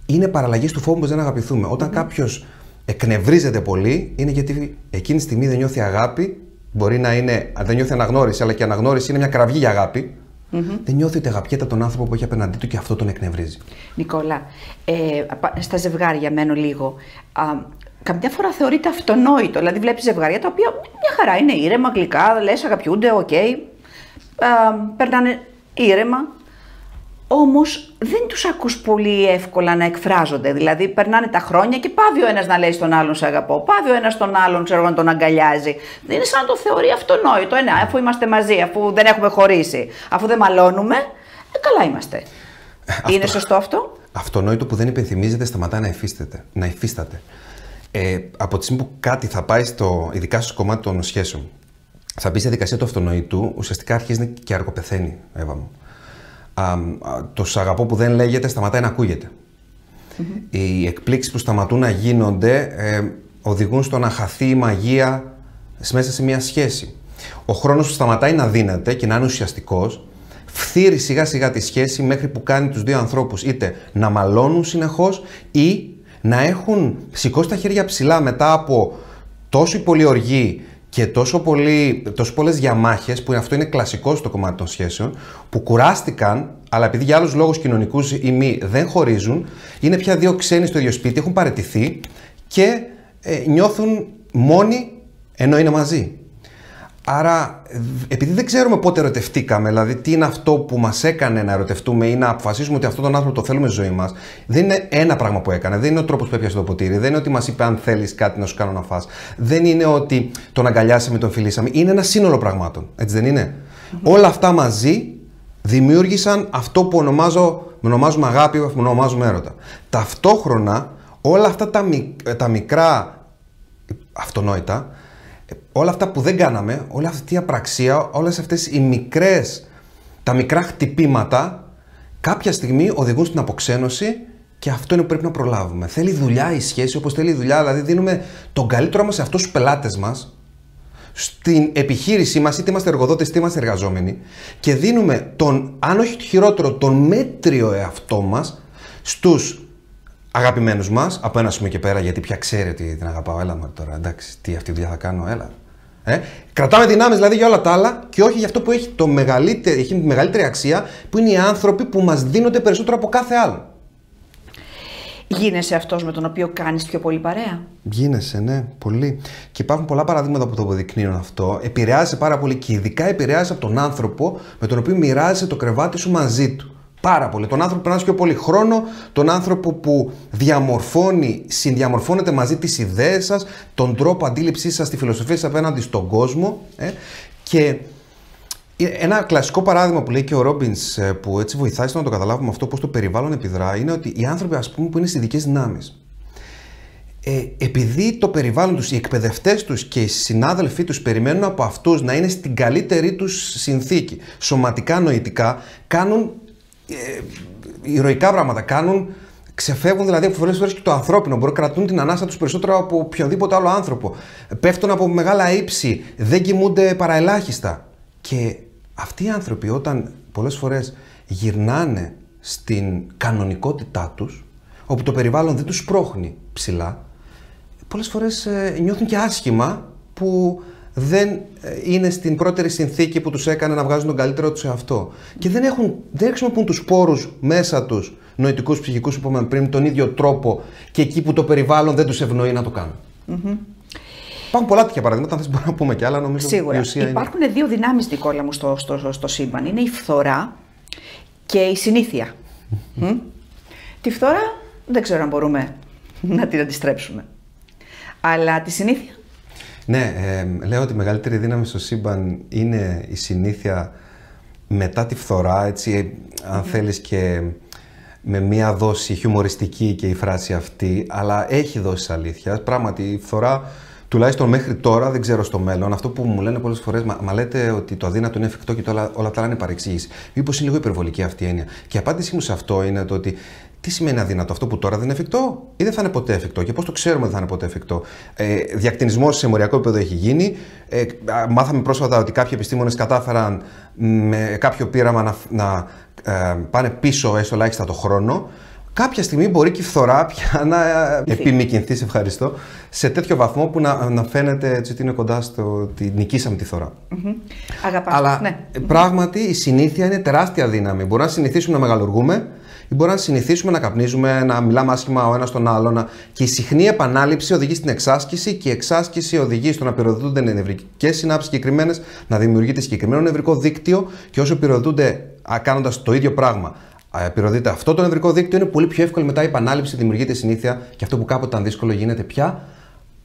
είναι παραλλαγή του φόβου μα δεν αγαπηθούμε. Όταν mm. κάποιος εκνευρίζεται πολύ, είναι γιατί εκείνη τη στιγμή δεν νιώθει αγάπη. Μπορεί να είναι, δεν νιώθει αναγνώριση, αλλά και αναγνώριση είναι μια κραυγή για αγάπη. Mm-hmm. Δεν νιώθει ότι αγαπιέται τον άνθρωπο που έχει απέναντί του και αυτό τον εκνευρίζει. Νικόλα, ε, στα ζευγάρια μένω λίγο. Α, καμιά φορά θεωρείται αυτονόητο. Δηλαδή, βλέπεις ζευγάρια τα οποία μια χαρά είναι ήρεμα, γλυκά, λες, αγαπιούνται, OK. Okay. περνάνε ήρεμα. Όμως δεν τους ακούς πολύ εύκολα να εκφράζονται. Δηλαδή, περνάνε τα χρόνια και παύει ο ένας να λέει στον άλλον Σε αγαπώ. Παύει ο ένας τον άλλον, ξέρω να τον αγκαλιάζει. Δεν είναι σαν να το θεωρεί αυτονόητο. Ε, ναι, αφού είμαστε μαζί, αφού δεν έχουμε χωρίσει, αφού δεν μαλώνουμε, ε, καλά είμαστε. Αυτό, είναι σωστό αυτό; Αυτονόητο που δεν υπενθυμίζεται σταματά να, υφίσταται, να υφίσταται. Ε, από τη στιγμή που κάτι θα πάει στο, ειδικά στο κομμάτι των σχέσεων, θα μπει στη δικασία του αυτονοητού, ουσιαστικά αρχίζει και αργοπεθαίνει, Εύα μου. Α, το σ' αγαπώ που δεν λέγεται σταματάει να ακούγεται. Mm-hmm. Οι εκπλήξεις που σταματούν να γίνονται ε, οδηγούν στο να χαθεί η μαγεία μέσα σε μια σχέση. Ο χρόνος που σταματάει να δίνεται και να είναι ουσιαστικός, φθύρει σιγά σιγά τη σχέση μέχρι που κάνει τους δύο ανθρώπους είτε να μαλώνουν συνεχώς ή να έχουν σηκώσει τα χέρια ψηλά μετά από τόσο πολύ οργή και τόσο, πολύ, τόσο πολλές διαμάχες, που αυτό είναι κλασικό στο κομμάτι των σχέσεων, που κουράστηκαν, αλλά επειδή για άλλους λόγους κοινωνικούς ή μη δεν χωρίζουν, είναι πια δύο ξένοι στο ίδιο σπίτι, έχουν παραιτηθεί και ε, νιώθουν μόνοι ενώ είναι μαζί. Άρα, επειδή δεν ξέρουμε πότε ερωτευτήκαμε, δηλαδή τι είναι αυτό που μας έκανε να ερωτευτούμε ή να αποφασίσουμε ότι αυτόν τον άνθρωπο το θέλουμε στη ζωή μας, δεν είναι ένα πράγμα που έκανε. Δεν είναι ο τρόπος που έπιασε το ποτήρι. Δεν είναι ότι μας είπε αν θέλεις κάτι να σου κάνω να φας. Δεν είναι ότι τον αγκαλιάσαμε, τον φιλήσαμε. Είναι ένα σύνολο πραγμάτων. Έτσι δεν ειναι Όλα αυτά μαζί δημιούργησαν αυτό που ονομάζω, ονομάζουμε αγάπη, που ονομάζουμε έρωτα. Ταυτόχρονα, όλα αυτά τα, τα μικρά αυτονόητα όλα αυτά που δεν κάναμε, όλη αυτή η απραξία, όλες αυτές οι μικρές, τα μικρά χτυπήματα, κάποια στιγμή οδηγούν στην αποξένωση και αυτό είναι που πρέπει να προλάβουμε. Θέλει δουλειά η σχέση, όπως θέλει δουλειά, δηλαδή δίνουμε τον καλύτερο μας σε αυτούς τους πελάτες μας, στην επιχείρησή μας, είτε είμαστε εργοδότες είτε είμαστε εργαζόμενοι και δίνουμε τον, αν όχι χειρότερο, τον μέτριο εαυτό μας στους αγαπημένους μας, από ένα σημείο και πέρα, γιατί πια ξέρει ότι την αγαπάω. Έλα μου τώρα, εντάξει, τι αυτή τη δουλειά θα κάνω, έλα. Ε; Κρατάμε δυνάμεις δηλαδή για όλα τα άλλα και όχι για αυτό που έχει, το μεγαλύτερη, έχει τη μεγαλύτερη αξία, που είναι οι άνθρωποι που μας δίνονται περισσότερο από κάθε άλλο. Γίνεσαι αυτός με τον οποίο κάνεις πιο πολύ παρέα; Γίνεσαι, ναι, πολύ. Και υπάρχουν πολλά παραδείγματα που το αποδεικνύουν αυτό. Επηρεάζει πάρα πολύ και ειδικά επηρεάζει από τον άνθρωπο με τον οποίο μοιράζεσαι το κρεβάτι σου μαζί του. Πάρα πολύ. Τον άνθρωπο που περνάει πιο πολύ χρόνο, τον άνθρωπο που διαμορφώνει, συνδιαμορφώνεται μαζί τις ιδέες σας, τον τρόπο αντίληψής σας, τη φιλοσοφία σας απέναντι στον κόσμο. Ε, και ένα κλασικό παράδειγμα που λέει και ο Ρόμπινς, ε, που έτσι βοηθάει στο να το καταλάβουμε αυτό, πώς το περιβάλλον επιδρά, είναι ότι οι άνθρωποι, ας πούμε, που είναι στις ειδικέ δυνάμεις, ε, επειδή το περιβάλλον τους, οι εκπαιδευτές τους και οι συνάδελφοί τους περιμένουν από αυτούς να είναι στην καλύτερη τους συνθήκη, σωματικά, νοητικά, κάνουν ε, ηρωικά πράγματα κάνουν, ξεφεύγουν δηλαδή από πολλέ φορέ και το ανθρώπινο. Μπορεί να κρατούν την ανάσα τους περισσότερο από οποιονδήποτε άλλο άνθρωπο. Πέφτουν από μεγάλα ύψη, δεν κοιμούνται παραελάχιστα. Και αυτοί οι άνθρωποι όταν πολλές φορές γυρνάνε στην κανονικότητά τους, όπου το περιβάλλον δεν τους πρόχνει ψηλά, πολλές φορές ε, νιώθουν και άσχημα που δεν ε, είναι στην πρώτερη συνθήκη που τους έκανε να βγάζουν τον καλύτερο τους εαυτό. Και δεν, έχουν, δεν χρησιμοποιούν τους πόρους μέσα τους, νοητικούς, ψυχικούς, που είπαμε πριν, τον ίδιο τρόπο και εκεί που το περιβάλλον δεν τους ευνοεί να το κάνουν. Mm-hmm. Υπάρχουν πολλά τέτοια παραδείγματα, αν θες μπορούμε να πούμε και άλλα, νομίζω Σίγουρα. Η ουσία Υπάρχουν είναι... δύο δυνάμεις, Νικόλα μου, στο, στο, στο σύμπαν. Είναι η φθορά και η συνήθεια. Τη φθορά δεν ξέρω αν μπορούμε να την αντιστρέψουμε. Αλλά τη συνήθεια ναι, ε, λέω ότι η μεγαλύτερη δύναμη στο σύμπαν είναι η συνήθεια μετά τη φθορά, έτσι, αν θέλεις και με μία δόση χιουμοριστική και η φράση αυτή, αλλά έχει δόση αλήθειας. Πράγματι, η φθορά, τουλάχιστον μέχρι τώρα, δεν ξέρω στο μέλλον, αυτό που μου λένε πολλές φορές, μα, μα, λέτε ότι το αδύνατο είναι εφικτό και το, όλα, όλα τα άλλα είναι παρεξήγηση. Μήπως είναι λίγο υπερβολική αυτή η έννοια; Και η απάντησή μου σε αυτό είναι το ότι τι σημαίνει αδύνατο, αυτό που τώρα δεν είναι εφικτό ή δεν θα είναι ποτέ εφικτό και πώς το ξέρουμε ότι θα είναι ποτέ εφικτό; Ε, Διακτηνισμό σε μοριακό επίπεδο έχει γίνει. Ε, μάθαμε πρόσφατα ότι κάποιοι επιστήμονες κατάφεραν με κάποιο πείραμα να, να ε, πάνε πίσω έστω ελάχιστα το χρόνο. Κάποια στιγμή μπορεί και η φθορά πια να επιμηκυνθεί, σε ευχαριστώ, σε τέτοιο βαθμό που να, να φαίνεται έτσι ότι είναι κοντά στο ότι νικήσαμε τη φθορά. Mm-hmm. Αλλά ναι. πράγματι η συνήθεια είναι τεράστια δύναμη. Μπορούμε να συνηθίσουμε να μεγαλουργούμε ή μπορεί να συνηθίσουμε να καπνίζουμε, να μιλάμε άσχημα ο ένας τον άλλο. Και η συχνή επανάληψη οδηγεί στην εξάσκηση και η εξάσκηση οδηγεί στο να πυροδοτούνται νευρικές συνάψεις συγκεκριμένες, να δημιουργείται συγκεκριμένο νευρικό δίκτυο και όσο πυροδοτούνται κάνοντας το ίδιο πράγμα πυροδοτείται αυτό το νευρικό δίκτυο, είναι πολύ πιο εύκολη μετά η επανάληψη, δημιουργείται συνήθεια και αυτό που κάποτε ήταν δύσκολο γίνεται πια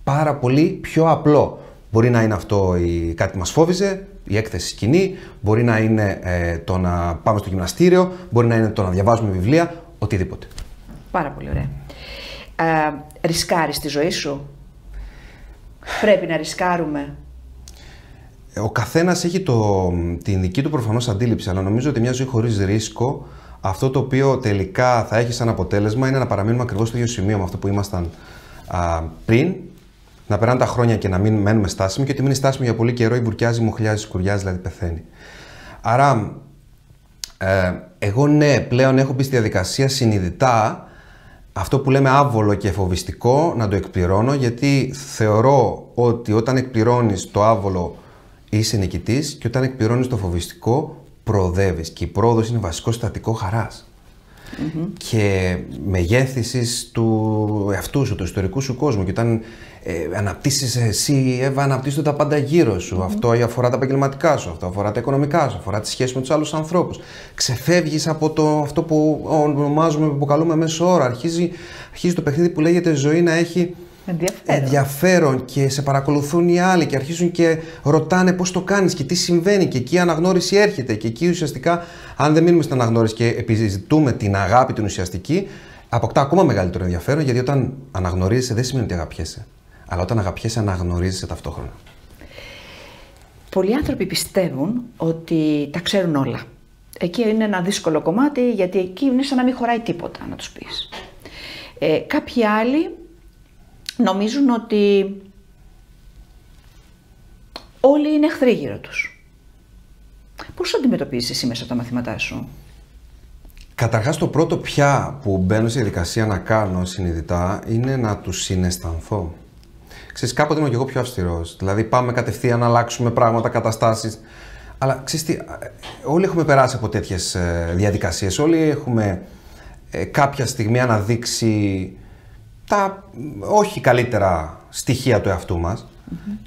πάρα πολύ πιο απλό. Μπορεί να είναι αυτό η, κάτι μας φόβιζε, η έκθεση σκηνή, μπορεί να είναι ε, το να πάμε στο γυμναστήριο, μπορεί να είναι το να διαβάζουμε βιβλία, οτιδήποτε. Πάρα πολύ ωραία. Ε, ρισκάρεις τη ζωή σου; Πρέπει να ρισκάρουμε. Ο καθένας έχει το, την δική του προφανώς αντίληψη, αλλά νομίζω ότι μια ζωή χωρίς ρίσκο, αυτό το οποίο τελικά θα έχει σαν αποτέλεσμα είναι να παραμείνουμε ακριβώς στο ίδιο σημείο με αυτό που ήμασταν α, πριν να περνάνε τα χρόνια και να μην μένουμε στάσιμοι και ότι μείνει στάσιμος για πολύ καιρό, η μπουρκιάζει, μοχλιάζει, σκουριάζει, δηλαδή πεθαίνει. Άρα, ε, εγώ ναι, πλέον έχω μπει στη διαδικασία συνειδητά αυτό που λέμε άβολο και φοβιστικό να το εκπληρώνω γιατί θεωρώ ότι όταν εκπληρώνεις το άβολο είσαι νικητής και όταν εκπληρώνεις το φοβιστικό προοδεύεις και η πρόοδος είναι βασικό στατικό χαράς mm-hmm. και μεγέθυνσης του εαυτού σου, του ιστορικού σου κόσμου. Και όταν ε, αναπτύσσεις εσύ, Εύα, αναπτύσσονται τα πάντα γύρω σου. Mm-hmm. Αυτό αφορά τα επαγγελματικά σου, αυτό αφορά τα οικονομικά σου, αφορά τη σχέση με τους άλλους ανθρώπους. Ξεφεύγεις από το, αυτό που ονομάζουμε, που αποκαλούμε μέσω ώρα. Αρχίζει, αρχίζει το παιχνίδι που λέγεται ζωή να έχει ενδιαφέρον. ενδιαφέρον και σε παρακολουθούν οι άλλοι και αρχίζουν και ρωτάνε πώς το κάνεις και τι συμβαίνει και εκεί η αναγνώριση έρχεται και εκεί ουσιαστικά αν δεν μείνουμε στην αναγνώριση και επιζητούμε την αγάπη την ουσιαστική αποκτά ακόμα μεγαλύτερο ενδιαφέρον γιατί όταν αναγνωρίζεσαι δεν σημαίνει ότι αγαπιέσαι αλλά όταν αγαπιέσαι αναγνωρίζεσαι ταυτόχρονα. Πολλοί άνθρωποι πιστεύουν ότι τα ξέρουν όλα. Εκεί είναι ένα δύσκολο κομμάτι γιατί εκεί είναι σαν να μην χωράει τίποτα να τους πεις. Ε, κάποιοι άλλοι νομίζουν ότι όλοι είναι εχθροί γύρω τους. Πώς το αντιμετωπίζεις εσύ μέσα από τα μαθήματά σου; Καταρχάς το πρώτο πια που μπαίνω στη διαδικασία να κάνω συνειδητά είναι να τους συναισθανθώ. Ξέρεις, κάποτε είμαι και εγώ πιο αυστηρός. Δηλαδή πάμε κατευθείαν να αλλάξουμε πράγματα, καταστάσεις. Αλλά ξέρεις τι, όλοι έχουμε περάσει από τέτοιες ε, διαδικασίες. Όλοι έχουμε ε, κάποια στιγμή αναδείξει τα όχι καλύτερα στοιχεία του εαυτού μας.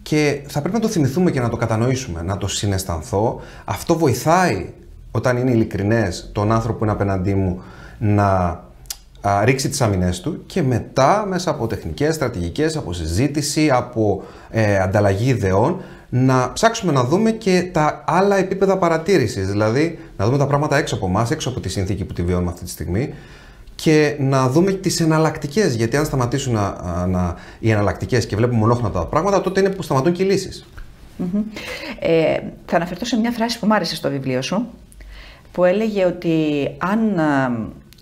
Και θα πρέπει να το θυμηθούμε και να το κατανοήσουμε, να το συναισθανθώ. Αυτό βοηθάει όταν είναι ειλικρινές τον άνθρωπο που είναι απέναντί μου να ρίξει τις αμυνές του και μετά μέσα από τεχνικές, στρατηγικές, από συζήτηση, από ε, ανταλλαγή ιδεών να ψάξουμε να δούμε και τα άλλα επίπεδα παρατήρησης, δηλαδή να δούμε τα πράγματα έξω από εμάς, έξω από τη συνθήκη που τη βιώνουμε αυτή τη στιγμή και να δούμε τις εναλλακτικές. Γιατί αν σταματήσουν να, να, οι εναλλακτικές και βλέπουμε μονόχρονα τα πράγματα, τότε είναι που σταματούν και οι λύσεις. Ε, θα αναφερθώ σε μια φράση που μου άρεσε στο βιβλίο σου, που έλεγε ότι αν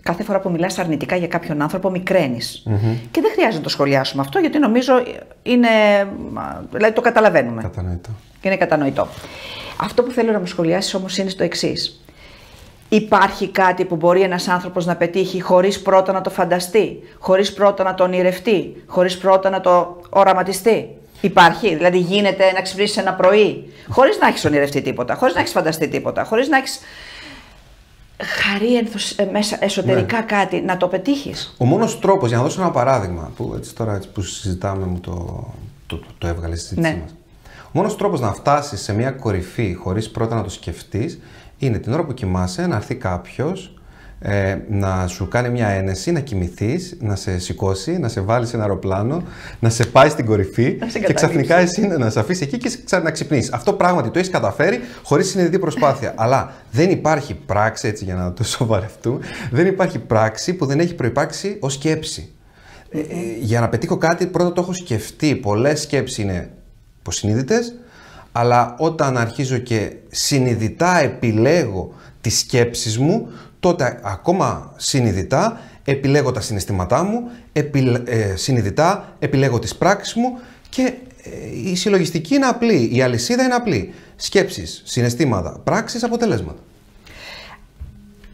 κάθε φορά που μιλάς αρνητικά για κάποιον άνθρωπο, μικραίνεις. Και δεν χρειάζεται να το σχολιάσουμε αυτό, γιατί νομίζω είναι. Δηλαδή το καταλαβαίνουμε. Κατανοητό. Και είναι κατανοητό. Αυτό που θέλω να μου σχολιάσεις όμως είναι το εξής. Υπάρχει κάτι που μπορεί ένας άνθρωπος να πετύχει χωρίς πρώτα να το φανταστεί, χωρίς πρώτα να το ονειρευτεί, χωρίς πρώτα να το οραματιστεί; Υπάρχει, δηλαδή γίνεται να ξυπνήσεις ένα πρωί, χωρίς να έχεις ονειρευτεί τίποτα, χωρίς να έχεις φανταστεί τίποτα, χωρίς να έχεις χαρί ενθουσ... Ε, μέσα εσωτερικά ναι. κάτι να το πετύχεις; Ο μόνος τρόπος, για να δώσω ένα παράδειγμα, που έτσι τώρα έτσι που συζητάμε μου το, το, το, το έβγαλες στη συζήτησή ναι. μας. Ο μόνος τρόπος να φτάσεις σε μια κορυφή χωρίς πρώτα να το σκεφτείς είναι την ώρα που κοιμάσαι να έρθει κάποιος ε, να σου κάνει μια ένεση, να κοιμηθείς, να σε σηκώσει, να σε βάλει σε ένα αεροπλάνο, να σε πάει στην κορυφή και ξαφνικά εσύ να σε αφήσει εκεί και να ξυπνήσεις. Αυτό πράγματι το έχεις καταφέρει χωρίς συνειδητή προσπάθεια. Αλλά δεν υπάρχει πράξη, έτσι για να το σοβαρευτούμε, δεν υπάρχει πράξη που δεν έχει προπάρξει ως σκέψη. Ε, ε, για να πετύχω κάτι, πρώτα το έχω σκεφτεί. Πολλές σκέψεις είναι υποσυνείδητες, αλλά όταν αρχίζω και συνειδητά επιλέγω τις σκέψεις μου, τότε ακόμα συνειδητά επιλέγω τα συναισθήματά μου, ε, συνειδητά επιλέγω τις πράξεις μου και ε, η συλλογιστική είναι απλή, η αλυσίδα είναι απλή. Σκέψεις, συναισθήματα, πράξεις, αποτελέσματα.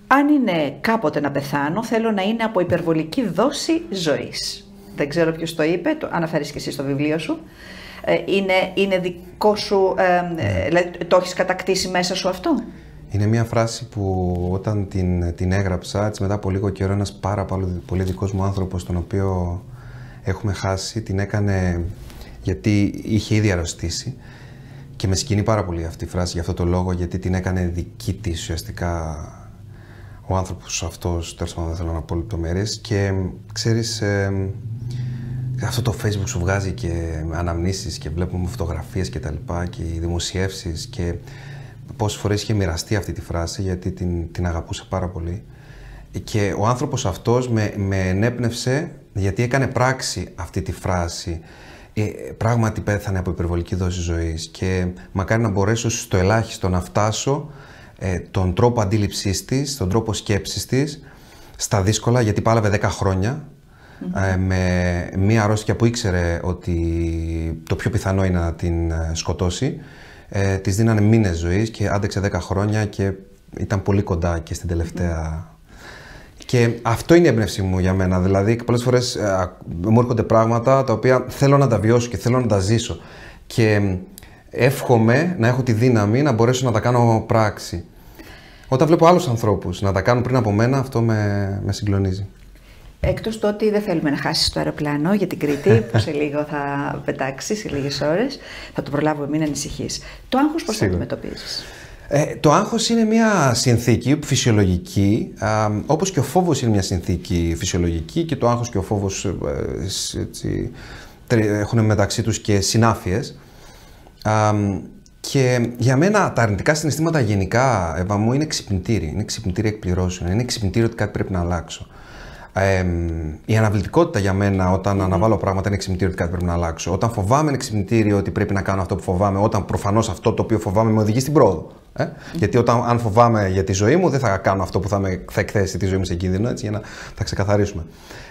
Αν είναι κάποτε να πεθάνω, θέλω να είναι από υπερβολική δόση ζωής. Δεν ξέρω ποιος το είπε, το αναφέρεις και εσύ στο βιβλίο σου. Ε, είναι, είναι δικό σου, ε, δηλαδή το έχεις κατακτήσει μέσα σου αυτό; Είναι μια φράση που όταν την, την έγραψα, έτσι μετά από λίγο καιρό, ένας πάρα πολύ, πολύ δικός μου άνθρωπος, τον οποίο έχουμε χάσει, την έκανε γιατί είχε ήδη αρρωστήσει και με σκηνεί πάρα πολύ αυτή η φράση για αυτό το λόγο, γιατί την έκανε δική της ουσιαστικά ο άνθρωπος αυτός, τέλος πάντων δεν θέλω να πω λεπτομέρειες και ξέρεις, ε, αυτό το facebook σου βγάζει και αναμνήσεις και βλέπουμε φωτογραφίες και τα λοιπά και οι δημοσιεύσεις και πόσες φορές είχε μοιραστεί αυτή τη φράση γιατί την, την αγαπούσε πάρα πολύ. Και ο άνθρωπος αυτός με, με ενέπνευσε γιατί έκανε πράξη αυτή τη φράση. Ε, πράγματι πέθανε από υπερβολική δόση ζωής και μακάρι να μπορέσω στο ελάχιστο να φτάσω ε, τον τρόπο αντίληψής της, τον τρόπο σκέψης της στα δύσκολα γιατί πάλαβε 10 χρόνια ε, με μία αρρώστια που ήξερε ότι το πιο πιθανό είναι να την ε, σκοτώσει. Ε, της δίνανε μήνες ζωής και άντεξε 10 χρόνια και ήταν πολύ κοντά και στην τελευταία και αυτό είναι η έμπνευσή μου για μένα. Δηλαδή, πολλές φορές ε, μου έρχονται πράγματα τα οποία θέλω να τα βιώσω και θέλω να τα ζήσω. Και εύχομαι να έχω τη δύναμη να μπορέσω να τα κάνω πράξη. Όταν βλέπω άλλους ανθρώπους να τα κάνουν πριν από μένα, αυτό με, με συγκλονίζει. Εκτός του ότι δεν θέλουμε να χάσεις το αεροπλάνο για την Κρήτη, που σε λίγο θα πετάξεις, σε λίγες ώρες. Θα το προλάβουμε, μην ανησυχείς. Το άγχος πώς το αντιμετωπίζεις; Ε, το άγχος είναι μια συνθήκη φυσιολογική, α, όπως και ο φόβος είναι μια συνθήκη φυσιολογική και το άγχος και ο φόβος ε, έτσι, έχουν μεταξύ τους και συνάφειες. Α, και για μένα τα αρνητικά συναισθήματα γενικά, Εύα μου, είναι ξυπνητήρι. Είναι ξυπνητήρι εκπληρώσεων. Είναι ξυπνητήρι ότι κάτι πρέπει να αλλάξω. Ε, η αναβλητικότητα για μένα όταν mm-hmm. αναβάλω πράγματα είναι ξυπνητήριο ότι κάτι πρέπει να αλλάξω. Όταν φοβάμαι είναι ξυπνητήριο ότι πρέπει να κάνω αυτό που φοβάμαι, όταν προφανώς αυτό το οποίο φοβάμαι με οδηγεί στην πρόοδο. Ε; Γιατί όταν, αν φοβάμαι για τη ζωή μου, δεν θα κάνω αυτό που θα, με, θα εκθέσει τη ζωή μου σε κίνδυνο, έτσι, για να τα ξεκαθαρίσουμε.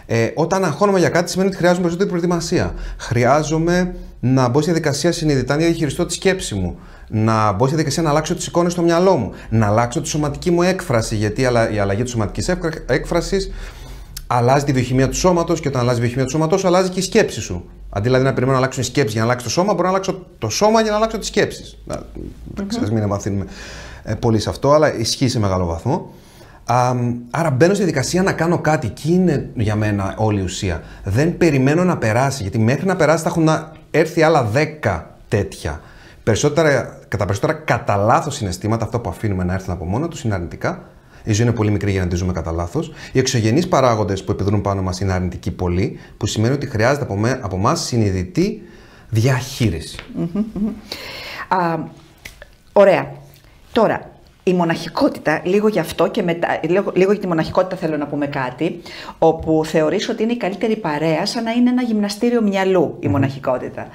Ε, όταν αγχώνομαι για κάτι, σημαίνει ότι χρειάζομαι περισσότερη προετοιμασία. Χρειάζομαι να μπω στη διαδικασία συνειδητά να διαχειριστώ τη σκέψη μου. Να μπω στη διαδικασία να αλλάξω τις εικόνες στο μυαλό μου. Να αλλάξω τη σωματική μου έκφραση. Γιατί η αλλαγή της σωματικής έκφρασης αλλάζει τη βιοχημία του σώματος και όταν αλλάζει η βιοχημία του σώματος, αλλάζει και η σκέψη σου. Αντί δηλαδή να περιμένω να αλλάξουν οι σκέψεις για να αλλάξει το σώμα, μπορώ να αλλάξω το σώμα για να αλλάξω τις σκέψεις. Mm-hmm. μην μαθαίνουμε ε, πολύ σε αυτό, αλλά ισχύει σε μεγάλο βαθμό. Α, άρα μπαίνω στη διαδικασία να κάνω κάτι. Εκεί είναι για μένα όλη η ουσία. Δεν περιμένω να περάσει, γιατί μέχρι να περάσει θα έχουν έρθει άλλα 10 τέτοια. Περισσότερα, κατά περισσότερα κατά λάθος συναισθήματα, αυτό που αφήνουμε να έρθουν από μόνο τους είναι αρνητικά η ζωή είναι πολύ μικρή για να τη ζούμε κατά λάθος. Οι εξωγενείς παράγοντες που επιδρούν πάνω μας είναι αρνητικοί πολύ, που σημαίνει ότι χρειάζεται από εμά συνειδητή διαχείριση. Α, ωραία. Τώρα, η μοναχικότητα, λίγο γι' αυτό και μετά, λίγο, λίγο για τη μοναχικότητα θέλω να πούμε κάτι, όπου θεωρείς ότι είναι η καλύτερη παρέα σαν να είναι ένα γυμναστήριο μυαλού η μοναχικότητα.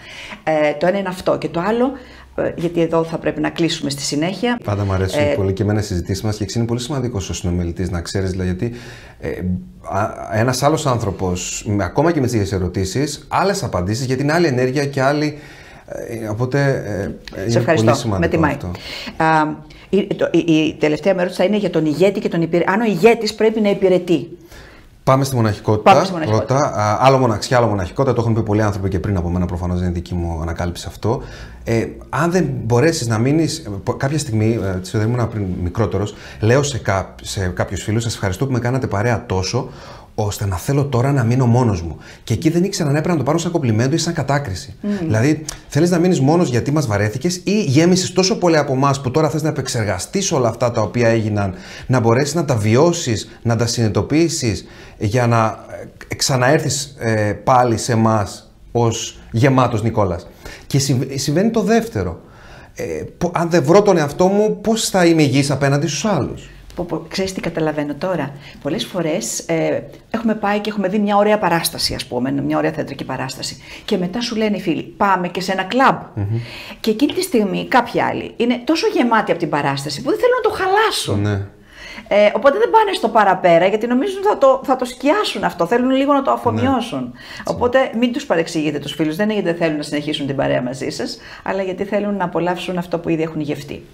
Ε, το ένα είναι αυτό και το άλλο ε, γιατί εδώ θα πρέπει να κλείσουμε στη συνέχεια. Πάντα μου αρέσουν ε, πολύ και εμένα οι συζητήσεις μας και είναι πολύ σημαντικός ο συνομιλητής να ξέρεις, δηλαδή, γιατί ε, ένας άλλος άνθρωπος, ακόμα και με τις ίδιες ερωτήσεις, άλλες απαντήσεις, γιατί είναι άλλη ενέργεια και άλλη. Ε, οπότε ε, είναι πολύ σημαντικό με αυτό. Α, η, η, η, τελευταία μου ερώτηση θα είναι για τον ηγέτη και τον υπηρετή. Αν ο ηγέτης πρέπει να υπηρετεί. Πάμε στη μοναχικότητα. Πάμε στη μοναχικότητα. Πρώτα. άλλο μοναξιά, άλλο μοναχικότητα. Το έχουν πει πολλοί άνθρωποι και πριν από μένα. Προφανώς δεν είναι δική μου ανακάλυψη αυτό. Ε, αν δεν μπορέσεις να μείνεις. Κάποια στιγμή, ε, της ήμουν πριν μικρότερος, λέω σε, κά, σε κάποιους φίλους: Σας ευχαριστώ που με κάνατε παρέα τόσο, ώστε να θέλω τώρα να μείνω μόνος μου. Και εκεί δεν ήξερα αν έπρεπε να το πάρω σαν κομπλιμέντο ή σαν κατάκριση. Mm. Δηλαδή, θέλεις να μείνεις μόνος γιατί μας βαρέθηκες ή γέμισες τόσο πολύ από εμάς που τώρα θες να επεξεργαστείς όλα αυτά τα οποία έγιναν, να μπορέσεις να τα βιώσεις, να τα συνειδητοποιήσεις για να ε, ξαναέρθεις ε, πάλι σε εμάς ως γεμάτος Νικόλας. Και συμβαίνει το δεύτερο. Ε, αν δεν βρω τον εαυτό μου, πώς θα είμαι υγιής απέναντι στους άλλους; Ξέρεις τι καταλαβαίνω τώρα; Πολλές φορές ε, έχουμε πάει και έχουμε δει μια ωραία παράσταση, ας πούμε, μια ωραία θεατρική παράσταση. Και μετά σου λένε οι φίλοι, πάμε και σε ένα κλαμπ. Και εκείνη τη στιγμή κάποιοι άλλοι είναι τόσο γεμάτοι από την παράσταση που δεν θέλουν να το χαλάσουν. Ναι. Ε, οπότε δεν πάνε στο παραπέρα γιατί νομίζουν θα το, θα το σκιάσουν αυτό. Θέλουν λίγο να το αφομοιώσουν. Ναι. Οπότε μην τους παρεξηγείτε τους φίλους. Δεν είναι γιατί δεν θέλουν να συνεχίσουν την παρέα μαζί σας, αλλά γιατί θέλουν να απολαύσουν αυτό που ήδη έχουν γευτεί.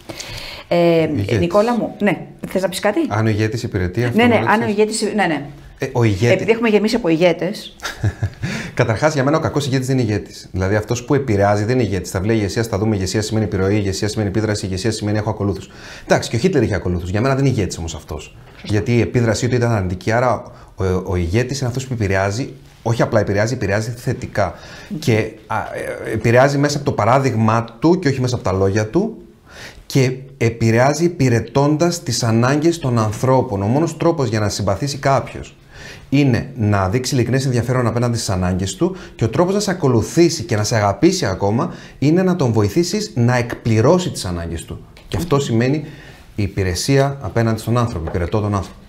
Ε, Νικόλα μου, ναι, θες να πεις κάτι; Αν ο ηγέτης υπηρετεί αυτό. Ναι, ναι, αν ο ηγέτης. Ναι, ναι. Ε, ο ηγέτης... Επειδή έχουμε γεμίσει από ηγέτες. Καταρχάς, για μένα ο κακός ηγέτης δεν είναι ηγέτης. Δηλαδή αυτός που επηρεάζει δεν είναι ηγέτης. Θα βλέπει ηγεσία, θα δούμε ηγεσία σημαίνει επιρροή, ηγεσία σημαίνει επίδραση, ηγεσία σημαίνει έχω ακολούθους. Εντάξει, και ο Χίτλερ είχε ακολούθους. Για μένα δεν είναι ηγέτης όμως αυτός. Γιατί η επίδρασή του ήταν αρνητική. Άρα ο, ο ηγέτης είναι αυτός που επηρεάζει όχι απλά επηρεάζει, επηρεάζει θετικά. Και α, ε, επηρεάζει μέσα από το παράδειγμά του και όχι μέσα από τα λόγια του και επηρεάζει υπηρετώντας τις ανάγκες των ανθρώπων. Ο μόνος τρόπος για να συμπαθήσει κάποιος είναι να δείξει ειλικρινές ενδιαφέρον απέναντι στις ανάγκες του και ο τρόπος να σε ακολουθήσει και να σε αγαπήσει ακόμα είναι να τον βοηθήσεις να εκπληρώσει τις ανάγκες του. Και αυτό σημαίνει η υπηρεσία απέναντι στον άνθρωπο, υπηρετώ τον άνθρωπο.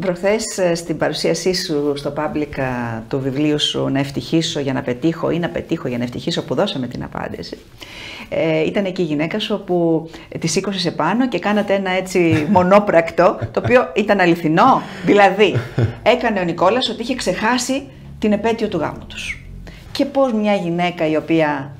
Προχθές ε, στην παρουσίασή σου στο public ε, του βιβλίου σου «Να ευτυχήσω για να πετύχω» ή «Να πετύχω για να ευτυχήσω» που δώσαμε την απάντηση. Ε, ήταν εκεί η γυναίκα σου που τη σήκωσες πάνω και κάνατε ένα έτσι μονόπρακτο, το οποίο ήταν αληθινό. Δηλαδή, έκανε ο Νικόλας ότι είχε ξεχάσει την επέτειο του γάμου τους. Και πώς μια γυναίκα η οποία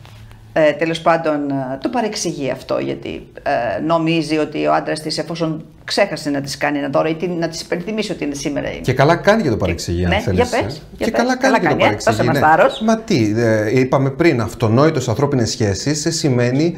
ε, τέλος πάντων ε, το παρεξηγεί αυτό γιατί ε, νομίζει ότι ο άντρας της εφόσον ξέχασε να τη κάνει ένα δώρο ή να τη υπενθυμίσει ότι είναι σήμερα. Και καλά κάνει και το παρεξηγεί, αν ναι, θέλεις. Για πες, και για καλά κάνει καλά και κάνει, το παρεξηγεί. Ναι. Μας τι, είπαμε πριν, αυτονόητος ανθρώπινες σχέσεις σημαίνει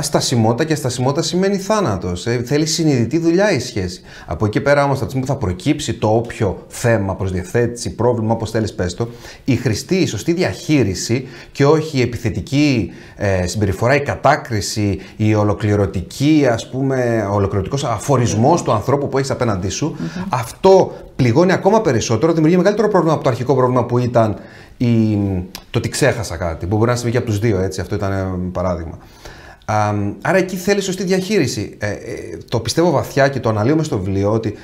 στασιμότητα και στασιμότητα σημαίνει θάνατος. Ε, θέλει συνειδητή δουλειά η σχέση. Από εκεί πέρα όμως, από που θα προκύψει το όποιο θέμα προς διευθέτηση, πρόβλημα, όπως θέλεις πες το, η χρηστή, η σωστή διαχείριση και όχι η επιθετική ε, συμπεριφορά, η κατάκριση, η ολοκληρωτική, ας πούμε, ο ολοκληρωτικός αφορισμός του ανθρώπου που έχεις απέναντί σου, αυτό πληγώνει ακόμα περισσότερο, δημιουργεί μεγαλύτερο πρόβλημα από το αρχικό πρόβλημα που ήταν η, το ότι ξέχασα κάτι, που μπορεί να συμβεί και από τους δύο, έτσι. Αυτό ήταν ένα παράδειγμα. Άρα εκεί θέλει σωστή διαχείριση. Ε, ε, το πιστεύω βαθιά και το αναλύω μες στο βιβλίο ότι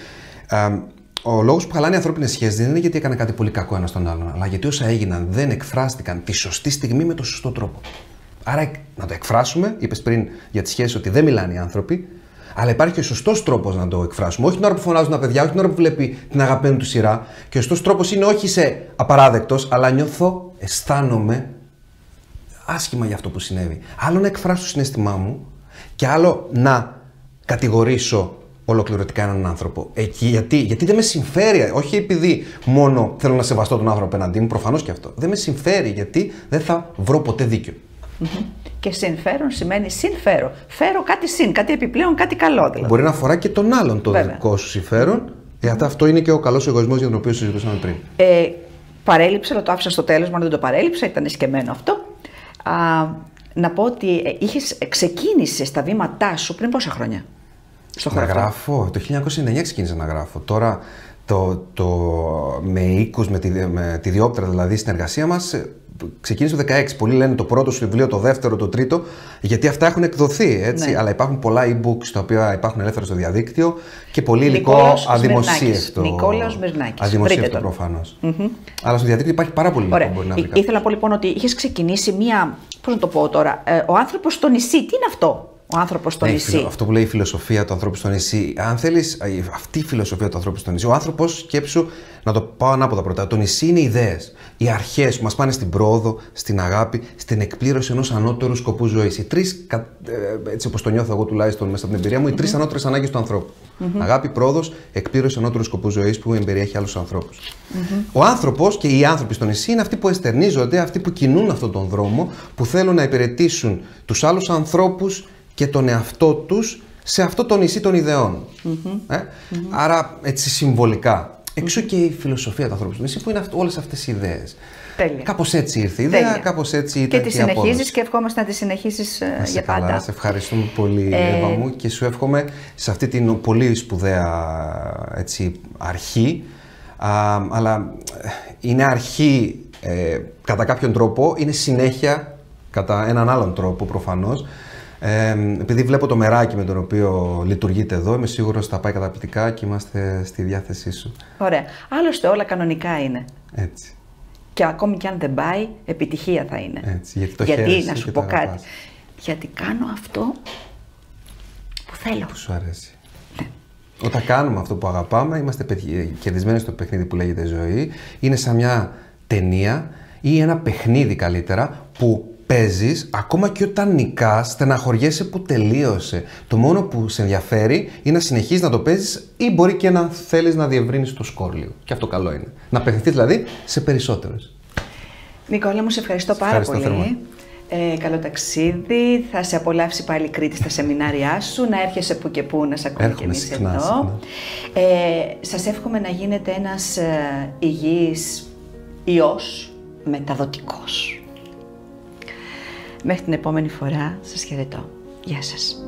ο λόγος που χαλάνε οι ανθρώπινες σχέσεις δεν είναι γιατί έκανε κάτι πολύ κακό ένας στον άλλον, αλλά γιατί όσα έγιναν δεν εκφράστηκαν τη σωστή στιγμή με τον σωστό τρόπο. Άρα να το εκφράσουμε, είπες πριν για τις σχέσεις ότι δεν μιλάνε οι άνθρωποι, αλλά υπάρχει και ο σωστός τρόπος να το εκφράσουμε. Όχι την ώρα που φωνάζουν τα παιδιά, όχι την ώρα που βλέπει την αγαπημένη του σειρά. Και ο σωστός τρόπος είναι όχι σε απαράδεκτος, αλλά νιώθω, αισθάνομαι άσχημα για αυτό που συνέβη. Άλλο να εκφράσω το συνέστημά μου και άλλο να κατηγορήσω ολοκληρωτικά έναν άνθρωπο. Εκεί, γιατί, γιατί δεν με συμφέρει, όχι επειδή μόνο θέλω να σεβαστώ τον άνθρωπο απέναντί μου, προφανώς και αυτό. Δεν με συμφέρει γιατί δεν θα βρω ποτέ δίκιο. Και συμφέρον σημαίνει συμφέρω. Φέρω κάτι συν, κάτι επιπλέον, κάτι καλό δηλαδή. Μπορεί να αφορά και τον άλλον το Βέβαια. δικό σου συμφέρον. Γιατί αυτό είναι και ο καλός εγωισμός για τον οποίο συζητούσαμε πριν. Ε, παρέλειψα, το άφησα στο τέλος, μόνο δεν το παρέλειψα, ήταν σκεμμένο αυτό να πω ότι ε, είχες, ξεκίνησες στα βήματά σου πριν πόσα χρόνια; Στο Να γράφω, το 1999 ξεκίνησα να γράφω. Τώρα το, το, με οίκους, με τη, με τη διόπτρα δηλαδή στην εργασία μας ξεκίνησε το 16. Πολλοί λένε το πρώτο σου βιβλίο, το δεύτερο, το τρίτο, γιατί αυτά έχουν εκδοθεί. Έτσι. Ναι. Αλλά υπάρχουν πολλά e-books τα οποία υπάρχουν ελεύθερα στο διαδίκτυο και πολύ υλικό αδημοσίευτο. Νικόλαος Μυρνάκη. Αδημοσίευτο προφανώς. Αλλά στο διαδίκτυο υπάρχει πάρα πολύ υλικό. Μπορεί να βρει Ήθελα να πω λοιπόν ότι είχες ξεκινήσει μία. Πώς να το πω τώρα, ε, ο άνθρωπος στο νησί, τι είναι αυτό; Ο άνθρωπος στο ναι, νησί. Αυτό που λέει η φιλοσοφία του ανθρώπου στο νησί. Αν θέλεις, αυτή η φιλοσοφία του ανθρώπου στο νησί, ο άνθρωπος, σκέψου να το πάω ανάποδα πρώτα. Το νησί είναι ιδέες. Οι αρχές που μας πάνε στην πρόοδο, στην αγάπη, στην εκπλήρωση ενός ανώτερου σκοπού ζωής. Οι τρεις, ε, έτσι όπως το νιώθω εγώ τουλάχιστον μέσα από την εμπειρία μου, οι τρεις ανώτερες ανάγκες του ανθρώπου. Αγάπη, πρόοδος, εκπλήρωση ανώτερου σκοπού ζωής που εμπεριέχει άλλους ανθρώπους. Ο άνθρωπος και οι άνθρωποι στο νησί είναι αυτοί που εστερνίζονται, αυτοί που κινούν αυτόν τον δρόμο, που θέλουν να υπηρετήσουν τους άλλους ανθρώπους και τον εαυτό τους σε αυτό το νησί των ιδεών. Ε; Άρα έτσι συμβολικά. Εξού και η φιλοσοφία του ανθρώπου του νησί που είναι αυτ, όλες αυτές οι ιδέες. Τέλεια. Κάπως έτσι ήρθε η ιδέα, κάπως έτσι ήταν και τη συνεχίζεις και ευχόμαστε να τη συνεχίσεις ε, για πάντα. Καλά, σε ευχαριστούμε πολύ ε... Εύα μου και σου εύχομαι σε αυτή την πολύ σπουδαία έτσι, αρχή α, αλλά ε, είναι αρχή ε, κατά κάποιον τρόπο, είναι συνέχεια κατά έναν άλλον τρόπο προφανώς ε, επειδή βλέπω το μεράκι με τον οποίο λειτουργείτε εδώ, είμαι σίγουρος ότι θα πάει καταπληκτικά και είμαστε στη διάθεσή σου. Ωραία. Άλλωστε όλα κανονικά είναι. Έτσι. Και ακόμη και αν δεν πάει, επιτυχία θα είναι. Έτσι, γιατί το γιατί, να σου πω κάτι. Γιατί κάνω αυτό που θέλω. Που σου αρέσει. Ναι. Όταν κάνουμε αυτό που αγαπάμε, είμαστε κερδισμένοι στο παιχνίδι που λέγεται ζωή. Είναι σαν μια ταινία ή ένα παιχνίδι καλύτερα που παίζεις, ακόμα και όταν νικάς, στεναχωριέσαι που τελείωσε. Το μόνο που σε ενδιαφέρει είναι να συνεχίζεις να το παίζεις ή μπορεί και να θέλεις να διευρύνεις το σκόρ λίγο. Και αυτό καλό είναι. Να απευθυνθείς δηλαδή σε περισσότερες. Νικόλα μου, σε ευχαριστώ πάρα ευχαριστώ πολύ. Ε, καλό ταξίδι, θα σε απολαύσει πάλι η Κρήτη στα σεμινάρια σου, να έρχεσαι που και που να σε ακούμε και εμείς συχνά, εδώ. συχνά. Ε, σας εύχομαι να γίνετε ένας ε, υγιής ιός μεταδοτικός. Μέχρι την επόμενη φορά σας χαιρετώ. Γεια σας.